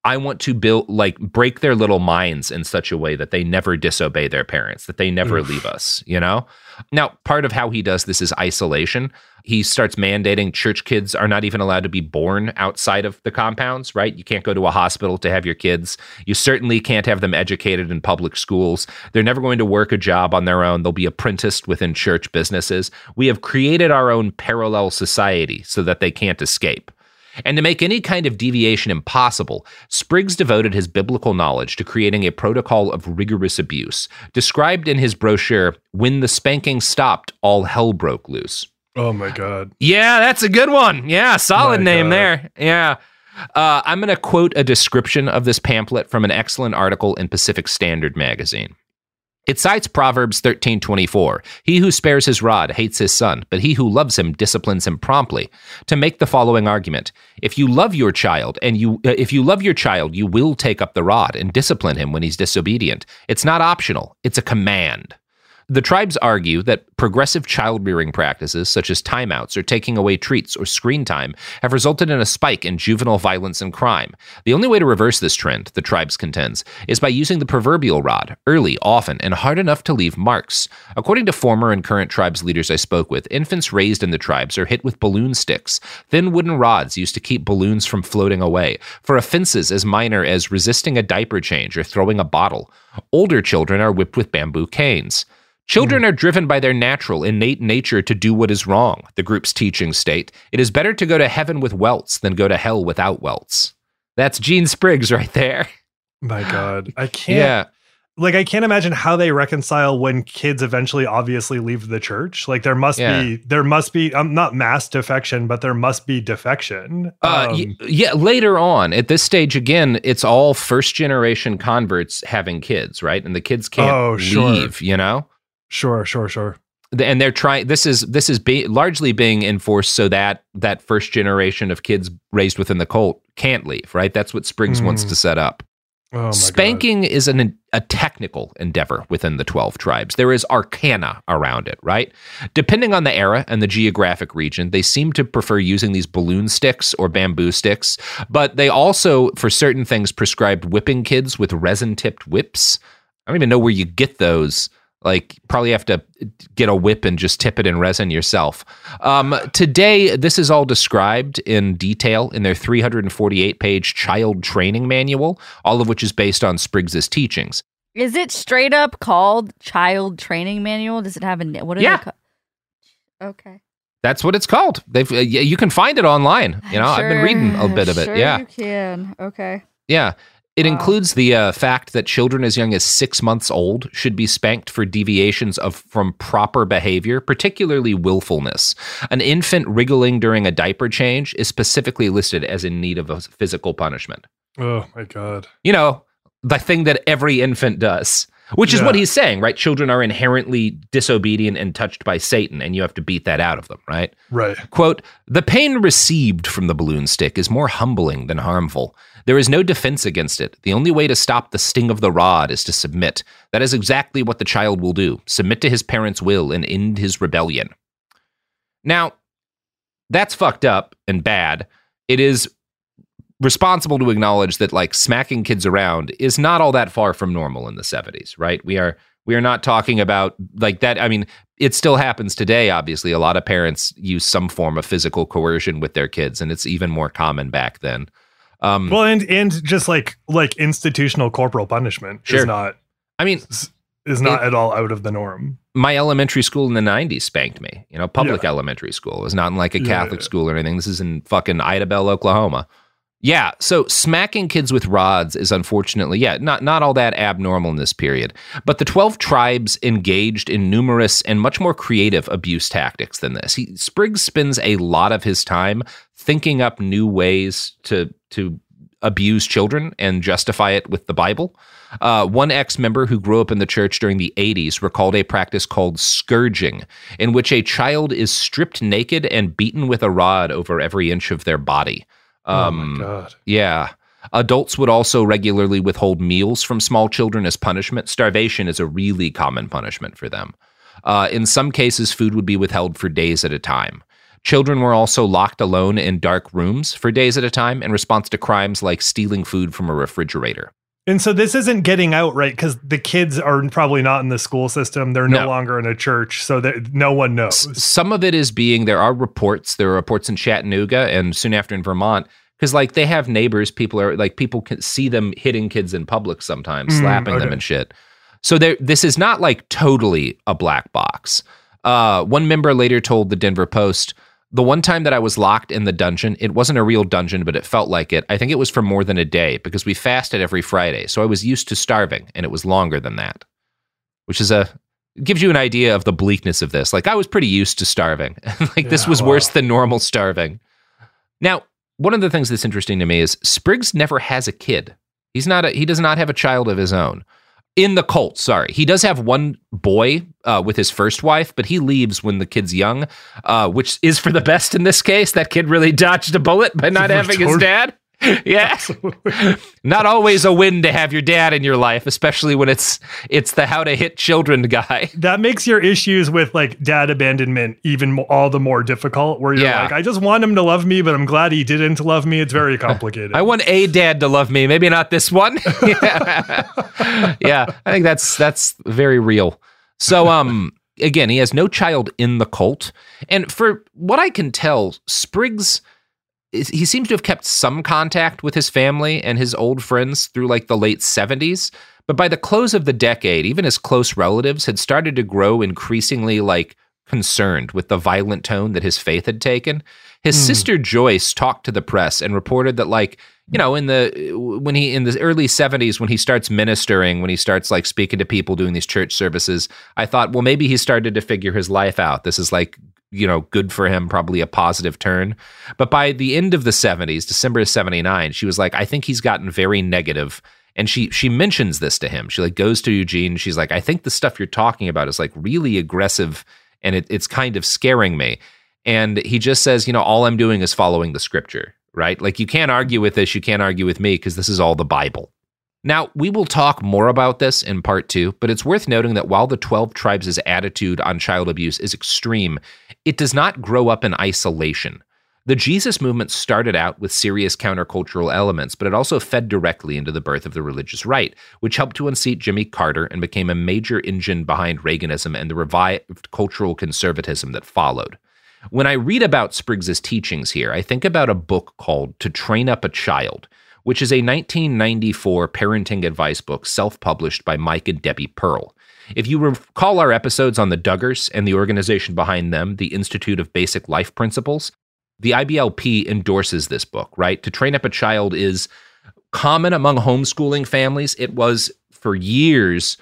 [SPEAKER 3] I want to build like break their little minds in such a way that they never disobey their parents, that they never
[SPEAKER 5] Oof.
[SPEAKER 3] leave us, you know? Now, part of how he does this is isolation. He starts mandating church kids are not even allowed to be born outside of the compounds, right? You can't go to a hospital to have your kids. You certainly can't have them educated in public schools. They're never going to work a job on their own. They'll be apprenticed within church businesses. We have created our own parallel society so that they can't escape. And to make any kind of deviation impossible, Spriggs devoted his biblical knowledge to creating a protocol of rigorous abuse, described in his brochure, When the Spanking Stopped, All Hell Broke Loose.
[SPEAKER 5] Oh my god.
[SPEAKER 3] Yeah, that's a good one. Yeah, solid
[SPEAKER 5] My
[SPEAKER 3] name
[SPEAKER 5] God.
[SPEAKER 3] there. Yeah. Uh, I'm going to quote a description of this pamphlet from an excellent article in Pacific Standard magazine. It cites Proverbs 13:24. He who spares his rod hates his son, but he who loves him disciplines him promptly. To make the following argument: If you love your child and you uh, if you love your child, you will take up the rod and discipline him when he's disobedient. It's not optional, it's a command. The tribes argue that progressive child rearing practices, such as timeouts or taking away treats or screen time, have resulted in a spike in juvenile violence and crime. The only way to reverse this trend, the tribes contends, is by using the proverbial rod, early, often, and hard enough to leave marks. According to former and current tribes leaders I spoke with, infants raised in the tribes are hit with balloon sticks, thin wooden rods used to keep balloons from floating away, for offenses as minor as resisting a diaper change or throwing a bottle. Older children are whipped with bamboo canes. Children are driven by their natural, innate nature to do what is wrong, the group's teachings state. It is better to go to heaven with welts than go to hell without welts. That's Gene Spriggs right there.
[SPEAKER 5] My God, I can't.
[SPEAKER 3] Yeah.
[SPEAKER 5] Like I can't imagine how they reconcile when kids eventually obviously leave the church. Like there must
[SPEAKER 3] Yeah.
[SPEAKER 5] be there must be um, not mass defection, but there must be defection.
[SPEAKER 3] Uh,
[SPEAKER 5] Um,
[SPEAKER 3] y- yeah, later on, at this stage, again, it's all first generation converts having kids, right? And the kids can't
[SPEAKER 5] Oh, sure.
[SPEAKER 3] leave, you know?
[SPEAKER 5] Sure, sure, sure.
[SPEAKER 3] and they're trying this is this is be, largely being enforced so that that first generation of kids raised within the cult can't leave right that's what spriggs wants
[SPEAKER 5] Mm.
[SPEAKER 3] to set up
[SPEAKER 5] Oh my God.
[SPEAKER 3] spanking is an a technical endeavor within the 12 tribes there is arcana around it right depending on the era and the geographic region they seem to prefer using these balloon sticks or bamboo sticks but they also for certain things prescribed whipping kids with resin tipped whips i don't even know where you get those like probably have to get a whip and just tip it in resin yourself. Um, today, this is all described in detail in their 348 page child training manual, all of which is based on Spriggs's teachings.
[SPEAKER 4] Is it straight up called Child Training Manual? Does it have a what is
[SPEAKER 3] Yeah.
[SPEAKER 4] it called? Okay.
[SPEAKER 3] That's what it's called. They've uh, you can find it online. You know, I've been reading a bit of it.
[SPEAKER 4] Sure
[SPEAKER 3] yeah,
[SPEAKER 4] you can. Okay.
[SPEAKER 3] yeah. It includes the uh, fact that children as young as six months old should be spanked for deviations of from proper behavior, particularly willfulness. An infant wriggling during a diaper change is specifically listed as in need of a physical punishment.
[SPEAKER 5] Oh my God.
[SPEAKER 3] You know, the thing that every infant does, which is what he's saying, right? Children are inherently disobedient and touched by Satan, and you have to beat that out of them, right?
[SPEAKER 5] Right.
[SPEAKER 3] Quote, the pain received from the balloon stick is more humbling than harmful. There is no defense against it. The only way to stop the sting of the rod is to submit. That is exactly what the child will do submit to his parents' will and end his rebellion. Now, that's fucked up and bad. It is responsible to acknowledge that like smacking kids around is not all that far from normal in the 70s, right? We are we are not talking about like that. I mean, it still happens today, obviously. A lot of parents use some form of physical coercion with their kids, and it's even more common back then. Um,
[SPEAKER 5] Well, and and just like like institutional corporal punishment
[SPEAKER 3] Sure.
[SPEAKER 5] is not
[SPEAKER 3] I mean,
[SPEAKER 5] is not
[SPEAKER 3] It-
[SPEAKER 5] at all out of the norm.
[SPEAKER 3] my elementary school in the 90s spanked me. You know, public
[SPEAKER 5] Yeah.
[SPEAKER 3] elementary school. It was not in like a
[SPEAKER 5] Yeah,
[SPEAKER 3] Catholic
[SPEAKER 5] yeah.
[SPEAKER 3] school or anything. This is in fucking Idabel, Oklahoma. Yeah, so smacking kids with rods is unfortunately, yeah, not not all that abnormal in this period. But the 12 tribes engaged in numerous and much more creative abuse tactics than this. He Spriggs spends a lot of his time thinking up new ways to to abuse children and justify it with the Bible. Uh, one ex member who grew up in the church during the 80s recalled a practice called scourging, in which a child is stripped naked and beaten with a rod over every inch of their body.
[SPEAKER 5] Oh
[SPEAKER 3] Um,
[SPEAKER 5] my God.
[SPEAKER 3] yeah. Adults would also regularly withhold meals from small children as punishment. Starvation is a really common punishment for them. Uh, in some cases, food would be withheld for days at a time. Children were also locked alone in dark rooms for days at a time in response to crimes like stealing food from a refrigerator.
[SPEAKER 5] And so this isn't getting out right because the kids are probably not in the school system. They're no,
[SPEAKER 3] No.
[SPEAKER 5] longer in a church, so that no one knows.
[SPEAKER 3] S- some of it is being there are reports there are reports in chattanooga and soon after in vermont because like they have neighbors people are like people can see them hitting kids in public sometimes
[SPEAKER 5] Mm,
[SPEAKER 3] slapping them and shit so there this is not like totally a black box uh, one member later told the denver post the one time that i was locked in the dungeon it wasn't a real dungeon but it felt like it i think it was for more than a day because we fasted every friday so i was used to starving and it was longer than that which is a gives you an idea of the bleakness of this. Like I was pretty used to starving. like this was
[SPEAKER 5] wow.
[SPEAKER 3] worse than normal starving. Now, one of the things that's interesting to me is Spriggs never has a kid. He's not a, he does not have a child of his own. In the cult, sorry. He does have one boy uh, with his first wife, but he leaves when the kid's young, uh, which is for the best in this case. That kid really dodged a bullet by not having his dad. yeah. Not always a win to have your dad in your life, especially when it's it's the how to hit children guy.
[SPEAKER 5] That makes your issues with like dad abandonment even mo- all the more difficult. Where you're
[SPEAKER 3] Yeah.
[SPEAKER 5] like, I just want him to love me, but I'm glad he didn't love me. It's very complicated.
[SPEAKER 3] I want a dad to love me, maybe not this one. yeah. yeah, I think that's that's very real. So um again, he has no child in the cult. And for what I can tell, Spriggs he seems to have kept some contact with his family and his old friends through like the late 70s. But by the close of the decade, even his close relatives had started to grow increasingly like concerned with the violent tone that his faith had taken. His
[SPEAKER 12] Hmm.
[SPEAKER 3] sister Joyce talked to the press and reported that like, you know, in the when he in the early 70s when he starts ministering, when he starts like speaking to people doing these church services, I thought, well, maybe he started to figure his life out. This is like you know, good for him, probably a positive turn. But by the end of the 70s, December of 79, she was like, I think he's gotten very negative. And she she mentions this to him. She like goes to Eugene. She's like, I think the stuff you're talking about is like really aggressive and it, it's kind of scaring me. And he just says, you know, all I'm doing is following the scripture, right? Like you can't argue with this, you can't argue with me because this is all the Bible. Now, we will talk more about this in part two, but it's worth noting that while the 12 tribes' attitude on child abuse is extreme, it does not grow up in isolation. The Jesus movement started out with serious countercultural elements, but it also fed directly into the birth of the religious right, which helped to unseat Jimmy Carter and became a major engine behind Reaganism and the revived cultural conservatism that followed. When I read about Spriggs's teachings here, I think about a book called To Train Up a Child, which is a 1994 parenting advice book self published by Mike and Debi Pearl. If you recall our episodes on the Duggars and the organization behind them, the Institute of Basic Life Principles, the IBLP endorses this book, right? To Train Up a Child is common among homeschooling families. It was for years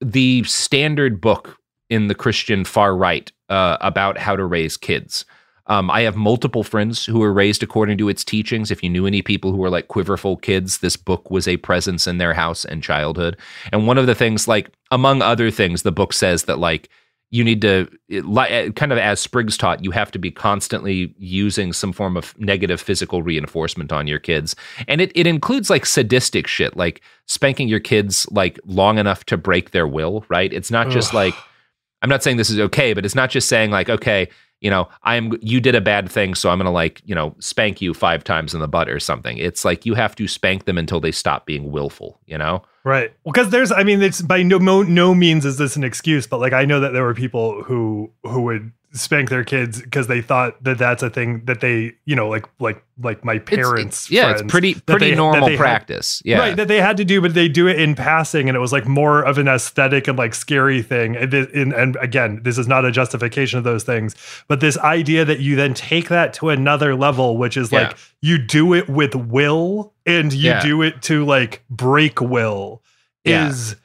[SPEAKER 3] the standard book in the Christian far right uh, about how to raise kids. Um, I have multiple friends who were raised according to its teachings. If you knew any people who were like quiverful kids, this book was a presence in their house and childhood. And one of the things, like among other things, the book says that like you need to it, kind of as Spriggs taught, you have to be constantly using some form of negative physical reinforcement on your kids, and it it includes like sadistic shit, like spanking your kids like long enough to break their will. Right? It's not just
[SPEAKER 5] Ugh.
[SPEAKER 3] like I'm not saying this is okay, but it's not just saying like, okay, you know, I'm you did a bad thing, so I'm gonna like, you know, spank you five times in the butt or something. It's like you have to spank them until they stop being willful, you know?
[SPEAKER 5] Right. Well, because there's, I mean, it's by no, no no means is this an excuse, but like I know that there were people who who would spank their kids because they thought that that's a thing that they, you know, like like like my parents.
[SPEAKER 3] yeah, it's
[SPEAKER 5] friends,
[SPEAKER 3] pretty- pretty
[SPEAKER 5] they-
[SPEAKER 3] normal
[SPEAKER 5] they had-
[SPEAKER 3] practice. Yeah.
[SPEAKER 5] right. That they had to do, but they do it in passing, and it was like more of an aesthetic and like scary thing. And, and, and again, this is not a justification of those things, but this idea that you then take that to another level, which is
[SPEAKER 3] Yeah.
[SPEAKER 5] like you do it with will and you
[SPEAKER 3] Yeah.
[SPEAKER 5] do it to like break will
[SPEAKER 3] Yeah.
[SPEAKER 5] is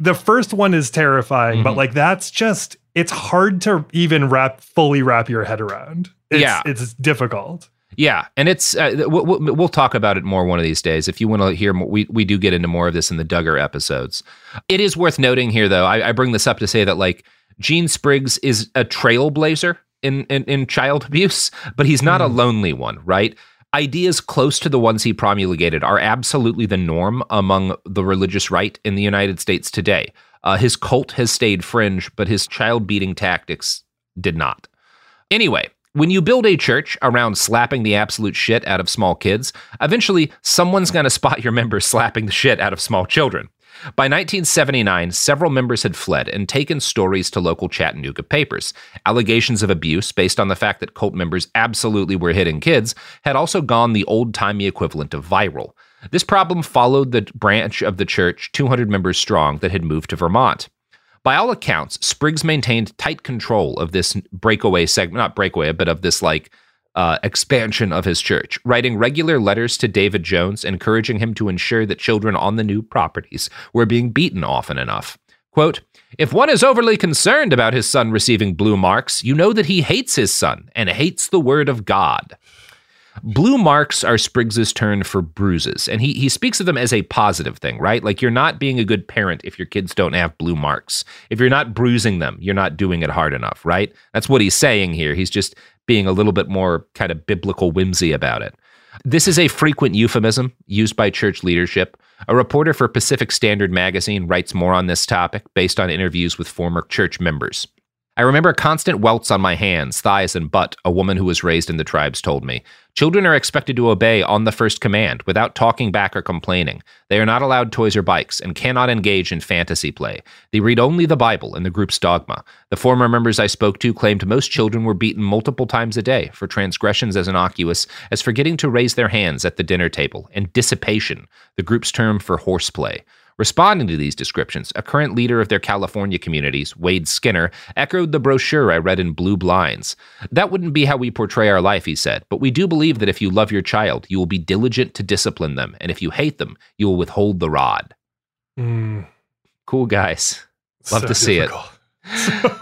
[SPEAKER 5] the first one is terrifying, but
[SPEAKER 3] Mhm.
[SPEAKER 5] like that's just it's hard to even wrap fully wrap your head around. It's,
[SPEAKER 3] Yeah.
[SPEAKER 5] it's difficult.
[SPEAKER 3] Yeah, and it's uh, we'll, we'll talk about it more one of these days. If you want to hear more, we we do get into more of this in the Duggar episodes. It is worth noting here, though. I, I bring this up to say that like Gene Spriggs is a trailblazer in in, in child abuse, but he's not a lonely one, right? Ideas close to the ones he promulgated are absolutely the norm among the religious right in the United States today. Uh, his cult has stayed fringe, but his child beating tactics did not. Anyway, when you build a church around slapping the absolute shit out of small kids, eventually someone's going to spot your members slapping the shit out of small children. By 1979, several members had fled and taken stories to local Chattanooga papers. Allegations of abuse, based on the fact that cult members absolutely were hitting kids, had also gone the old timey equivalent of viral. This problem followed the branch of the church, 200 members strong, that had moved to Vermont. By all accounts, Spriggs maintained tight control of this breakaway segment, not breakaway, but of this like uh, expansion of his church, writing regular letters to David Jones, encouraging him to ensure that children on the new properties were being beaten often enough. Quote, if one is overly concerned about his son receiving blue marks, you know that he hates his son and hates the word of God. Blue marks are Spriggs's turn for bruises, and he he speaks of them as a positive thing, right? Like you're not being a good parent if your kids don't have blue marks. If you're not bruising them, you're not doing it hard enough, right? That's what he's saying here. He's just being a little bit more kind of biblical whimsy about it. This is a frequent euphemism used by church leadership. A reporter for Pacific Standard magazine writes more on this topic based on interviews with former church members. I remember constant welts on my hands, thighs, and butt, a woman who was raised in the tribes told me. Children are expected to obey on the first command without talking back or complaining. They are not allowed toys or bikes and cannot engage in fantasy play. They read only the Bible and the group's dogma. The former members I spoke to claimed most children were beaten multiple times a day for transgressions as innocuous as forgetting to raise their hands at the dinner table and dissipation, the group's term for horseplay. Responding to these descriptions, a current leader of their California communities, Wade Skinner, echoed the brochure I read in Blue Blinds. That wouldn't be how we portray our life, he said, but we do believe that if you love your child, you will be diligent to discipline them, and if you hate them, you will withhold the rod.
[SPEAKER 5] Mm,
[SPEAKER 3] Cool guys. Love
[SPEAKER 5] so
[SPEAKER 3] to see it.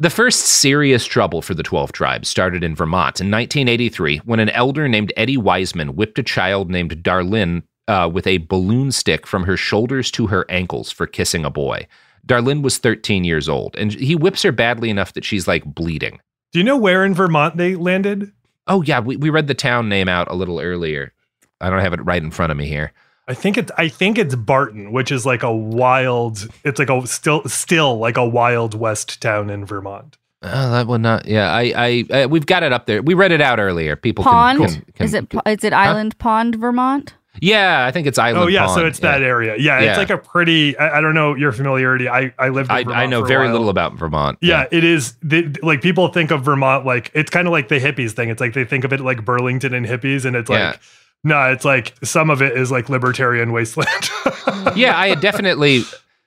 [SPEAKER 3] The first serious trouble for the 12 tribes started in Vermont in 1983 when an elder named Eddie Wiseman whipped a child named Darlene uh, with a balloon stick from her shoulders to her ankles for kissing a boy. Darlene was 13 years old, and he whips her badly enough that she's like bleeding.
[SPEAKER 5] Do you know where in Vermont they landed?
[SPEAKER 3] Oh, yeah, we, we read the town name out a little earlier. I don't have it right in front of me here.
[SPEAKER 5] I think it's I think it's Barton, which is like a wild. It's like a still still like a wild west town in Vermont.
[SPEAKER 3] Oh, that would not. Yeah, I, I, I, we've got it up there. We read it out earlier. People
[SPEAKER 4] Pond?
[SPEAKER 3] Can, can, can,
[SPEAKER 4] is it is it Island Pond, Vermont?
[SPEAKER 3] Yeah, I think it's Island.
[SPEAKER 5] oh yeah,
[SPEAKER 3] Pond.
[SPEAKER 5] so it's
[SPEAKER 3] yeah.
[SPEAKER 5] that area. Yeah,
[SPEAKER 3] Yeah.
[SPEAKER 5] it's like a pretty. I, I don't know your familiarity. I I lived. In
[SPEAKER 3] I,
[SPEAKER 5] Vermont
[SPEAKER 3] I know very
[SPEAKER 5] while.
[SPEAKER 3] little about Vermont.
[SPEAKER 5] Yeah, it is. They, like people think of Vermont like it's kind of like the hippies thing. It's like they think of it like Burlington and hippies, and it's
[SPEAKER 3] Yeah.
[SPEAKER 5] like no, it's like some of it is like libertarian wasteland.
[SPEAKER 3] yeah, I definitely.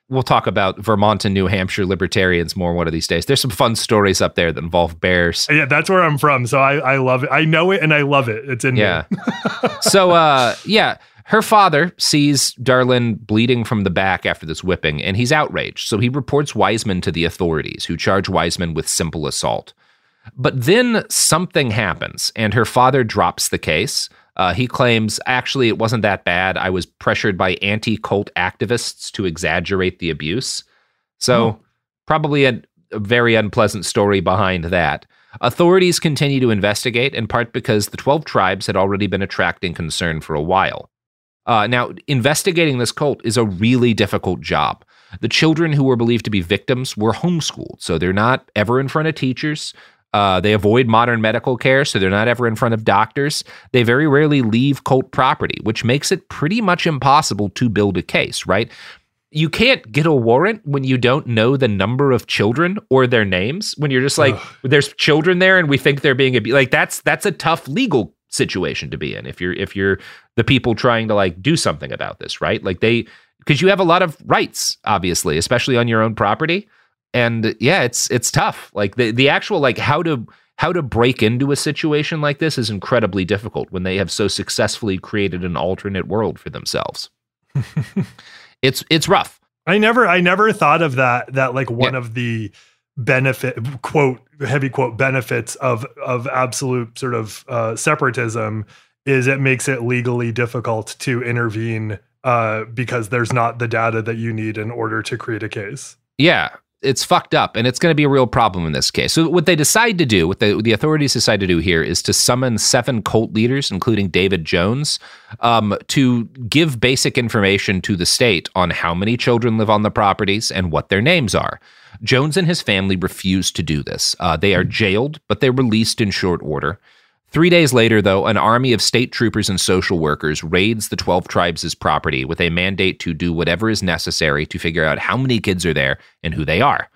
[SPEAKER 3] We'll talk about Vermont and New Hampshire libertarians more one of these days. There's some fun stories up there that involve bears.
[SPEAKER 5] yeah, that's where I'm from, so I I love it. I know it and I love it. It's in
[SPEAKER 3] Yeah.
[SPEAKER 5] me.
[SPEAKER 3] so, uh, yeah, her father sees Darlene bleeding from the back after this whipping, and he's outraged. So he reports Wiseman to the authorities, who charge Wiseman with simple assault. But then something happens, and her father drops the case. Uh, he claims, actually, it wasn't that bad. I was pressured by anti cult activists to exaggerate the abuse. So, probably a, a very unpleasant story behind that. Authorities continue to investigate, in part because the 12 tribes had already been attracting concern for a while. Uh, now, investigating this cult is a really difficult job. The children who were believed to be victims were homeschooled, so they're not ever in front of teachers. Uh, they avoid modern medical care, so they're not ever in front of doctors. They very rarely leave cult property, which makes it pretty much impossible to build a case, right? You can't get a warrant when you don't know the number of children or their names. When you're just like, there's children there, and we think they're being abused. Like that's that's a tough legal situation to be in if you're if you're the people trying to like do something about this, right? Like they because you have a lot of rights, obviously, especially on your own property. And yeah, it's it's tough. Like the the actual like how to how to break into a situation like this is incredibly difficult when they have so successfully created an alternate world for themselves. it's it's rough.
[SPEAKER 5] I never I never thought of that that like one of the benefit quote heavy quote benefits of of absolute sort of uh, separatism is it makes it legally difficult to intervene uh, because there's not the data that you need in order to create a case.
[SPEAKER 3] Yeah, it's fucked up, and it's going to be a real problem in this case. So, what they decide to do, what the, the authorities decide to do here, is to summon seven cult leaders, including David Jones, um, to give basic information to the state on how many children live on the properties and what their names are. Jones and his family refuse to do this. Uh, they are jailed, but they're released in short order. Three days later, though, an army of state troopers and social workers raids the 12 tribes' property with a mandate to do whatever is necessary to figure out how many kids are there and who they are.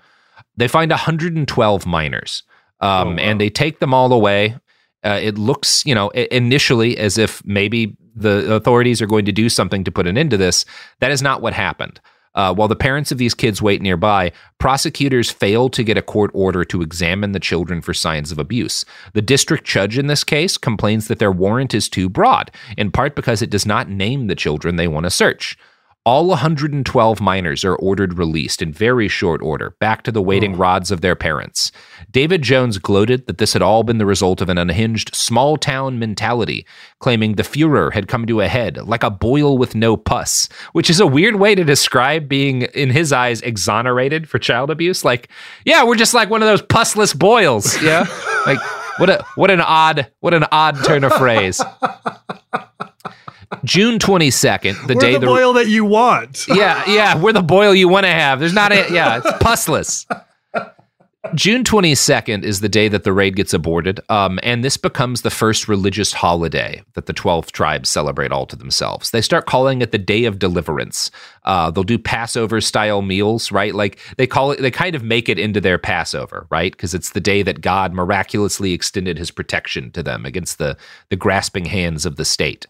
[SPEAKER 3] They find 112 minors, um, and they take them all away. Uh, it looks, you know, initially as if maybe the authorities are going to do something to put an end to this. That is not what happened. Uh, while the parents of these kids wait nearby, prosecutors fail to get a court order to examine the children for signs of abuse. The district judge in this case complains that their warrant is too broad, in part because it does not name the children they want to search. All 112 minors are ordered released in very short order, back to the waiting rods of their parents. David Jones gloated that this had all been the result of an unhinged small town mentality, claiming the furor had come to a head like a boil with no pus, which is a weird way to describe being, in his eyes, exonerated for child abuse. Like, yeah, we're just like one of those pusless boils. Yeah. like, what a what an odd what an odd turn of phrase. June 22nd, the
[SPEAKER 5] We're
[SPEAKER 3] day
[SPEAKER 5] the boil that you want.
[SPEAKER 3] yeah, yeah, we're the boil you want to have. There's not a yeah, it's pusless. June 22nd is the day that the raid gets aborted, um, and this becomes the first religious holiday that the 12 tribes celebrate all to themselves. They start calling it the Day of Deliverance. Uh, they'll do Passover style meals, right? Like they call it, they kind of make it into their Passover, right? Because it's the day that God miraculously extended his protection to them against the, the grasping hands of the state.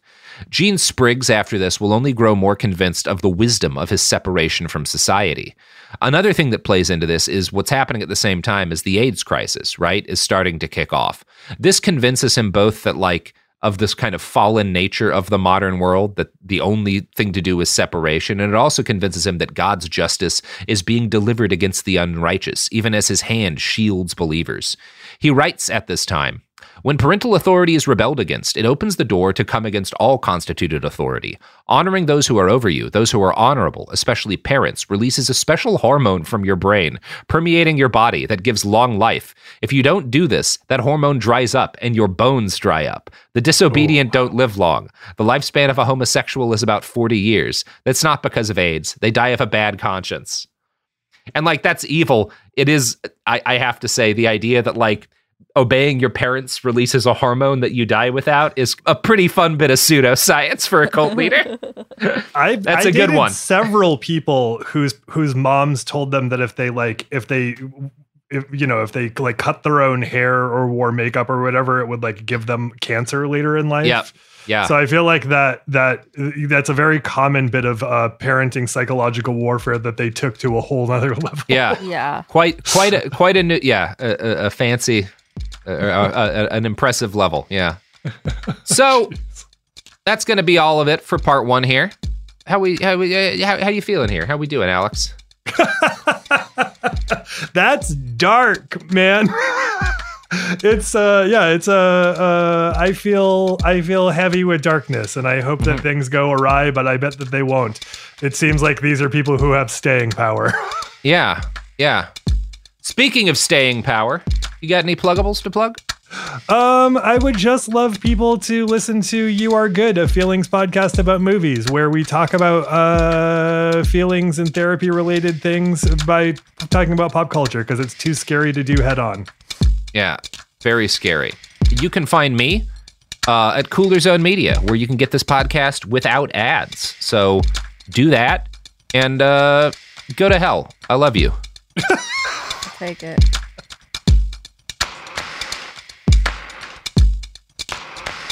[SPEAKER 3] Gene Spriggs, after this, will only grow more convinced of the wisdom of his separation from society. Another thing that plays into this is what's happening at the same time as the AIDS crisis, right, is starting to kick off. This convinces him both that, like, of this kind of fallen nature of the modern world, that the only thing to do is separation. And it also convinces him that God's justice is being delivered against the unrighteous, even as his hand shields believers. He writes at this time when parental authority is rebelled against, it opens the door to come against all constituted authority. Honoring those who are over you, those who are honorable, especially parents, releases a special hormone from your brain, permeating your body that gives long life. If you don't do this, that hormone dries up and your bones dry up. The disobedient don't live long. The lifespan of a homosexual is about 40 years. That's not because of AIDS, they die of a bad conscience. And like, that's evil. It is, I, I have to say, the idea that like, obeying your parents releases a hormone that you die without is a pretty fun bit of pseudoscience for a cult leader.
[SPEAKER 5] I
[SPEAKER 3] That's
[SPEAKER 5] I
[SPEAKER 3] a good one.
[SPEAKER 5] Several people whose whose moms told them that if they like if they if you know if they like cut their own hair or wore makeup or whatever, it would like give them cancer later in life.
[SPEAKER 3] Yep. Yeah.
[SPEAKER 5] So I feel like that that that's a very common bit of uh, parenting psychological warfare that they took to a whole other level.
[SPEAKER 3] yeah.
[SPEAKER 4] Yeah.
[SPEAKER 3] Quite, quite a, quite a new, yeah, a, a, a fancy, uh, uh, an impressive level. Yeah. So that's going to be all of it for part one here. How we, how we, uh, how, how you feeling here? How we doing, Alex?
[SPEAKER 5] That's dark, man. it's uh yeah, it's uh, uh I feel I feel heavy with darkness and I hope that things go awry, but I bet that they won't. It seems like these are people who have staying power.
[SPEAKER 3] Yeah. Yeah. Speaking of staying power, you got any pluggables to plug?
[SPEAKER 5] Um, I would just love people to listen to You Are Good, a feelings podcast about movies, where we talk about uh, feelings and therapy related things by talking about pop culture because it's too scary to do head on.
[SPEAKER 3] Yeah, very scary. You can find me uh, at Cooler Zone Media, where you can get this podcast without ads. So do that and uh, go to hell. I love you.
[SPEAKER 4] Take it.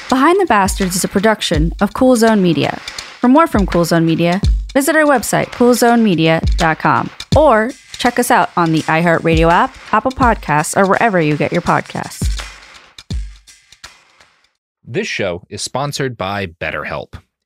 [SPEAKER 4] Behind the Bastards is a production of Cool Zone Media. For more from Cool Zone Media, visit our website, coolzonemedia.com, or check us out on the iHeartRadio app, Apple Podcasts, or wherever you get your podcasts.
[SPEAKER 3] This show is sponsored by BetterHelp.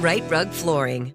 [SPEAKER 13] Rite Rug Flooring.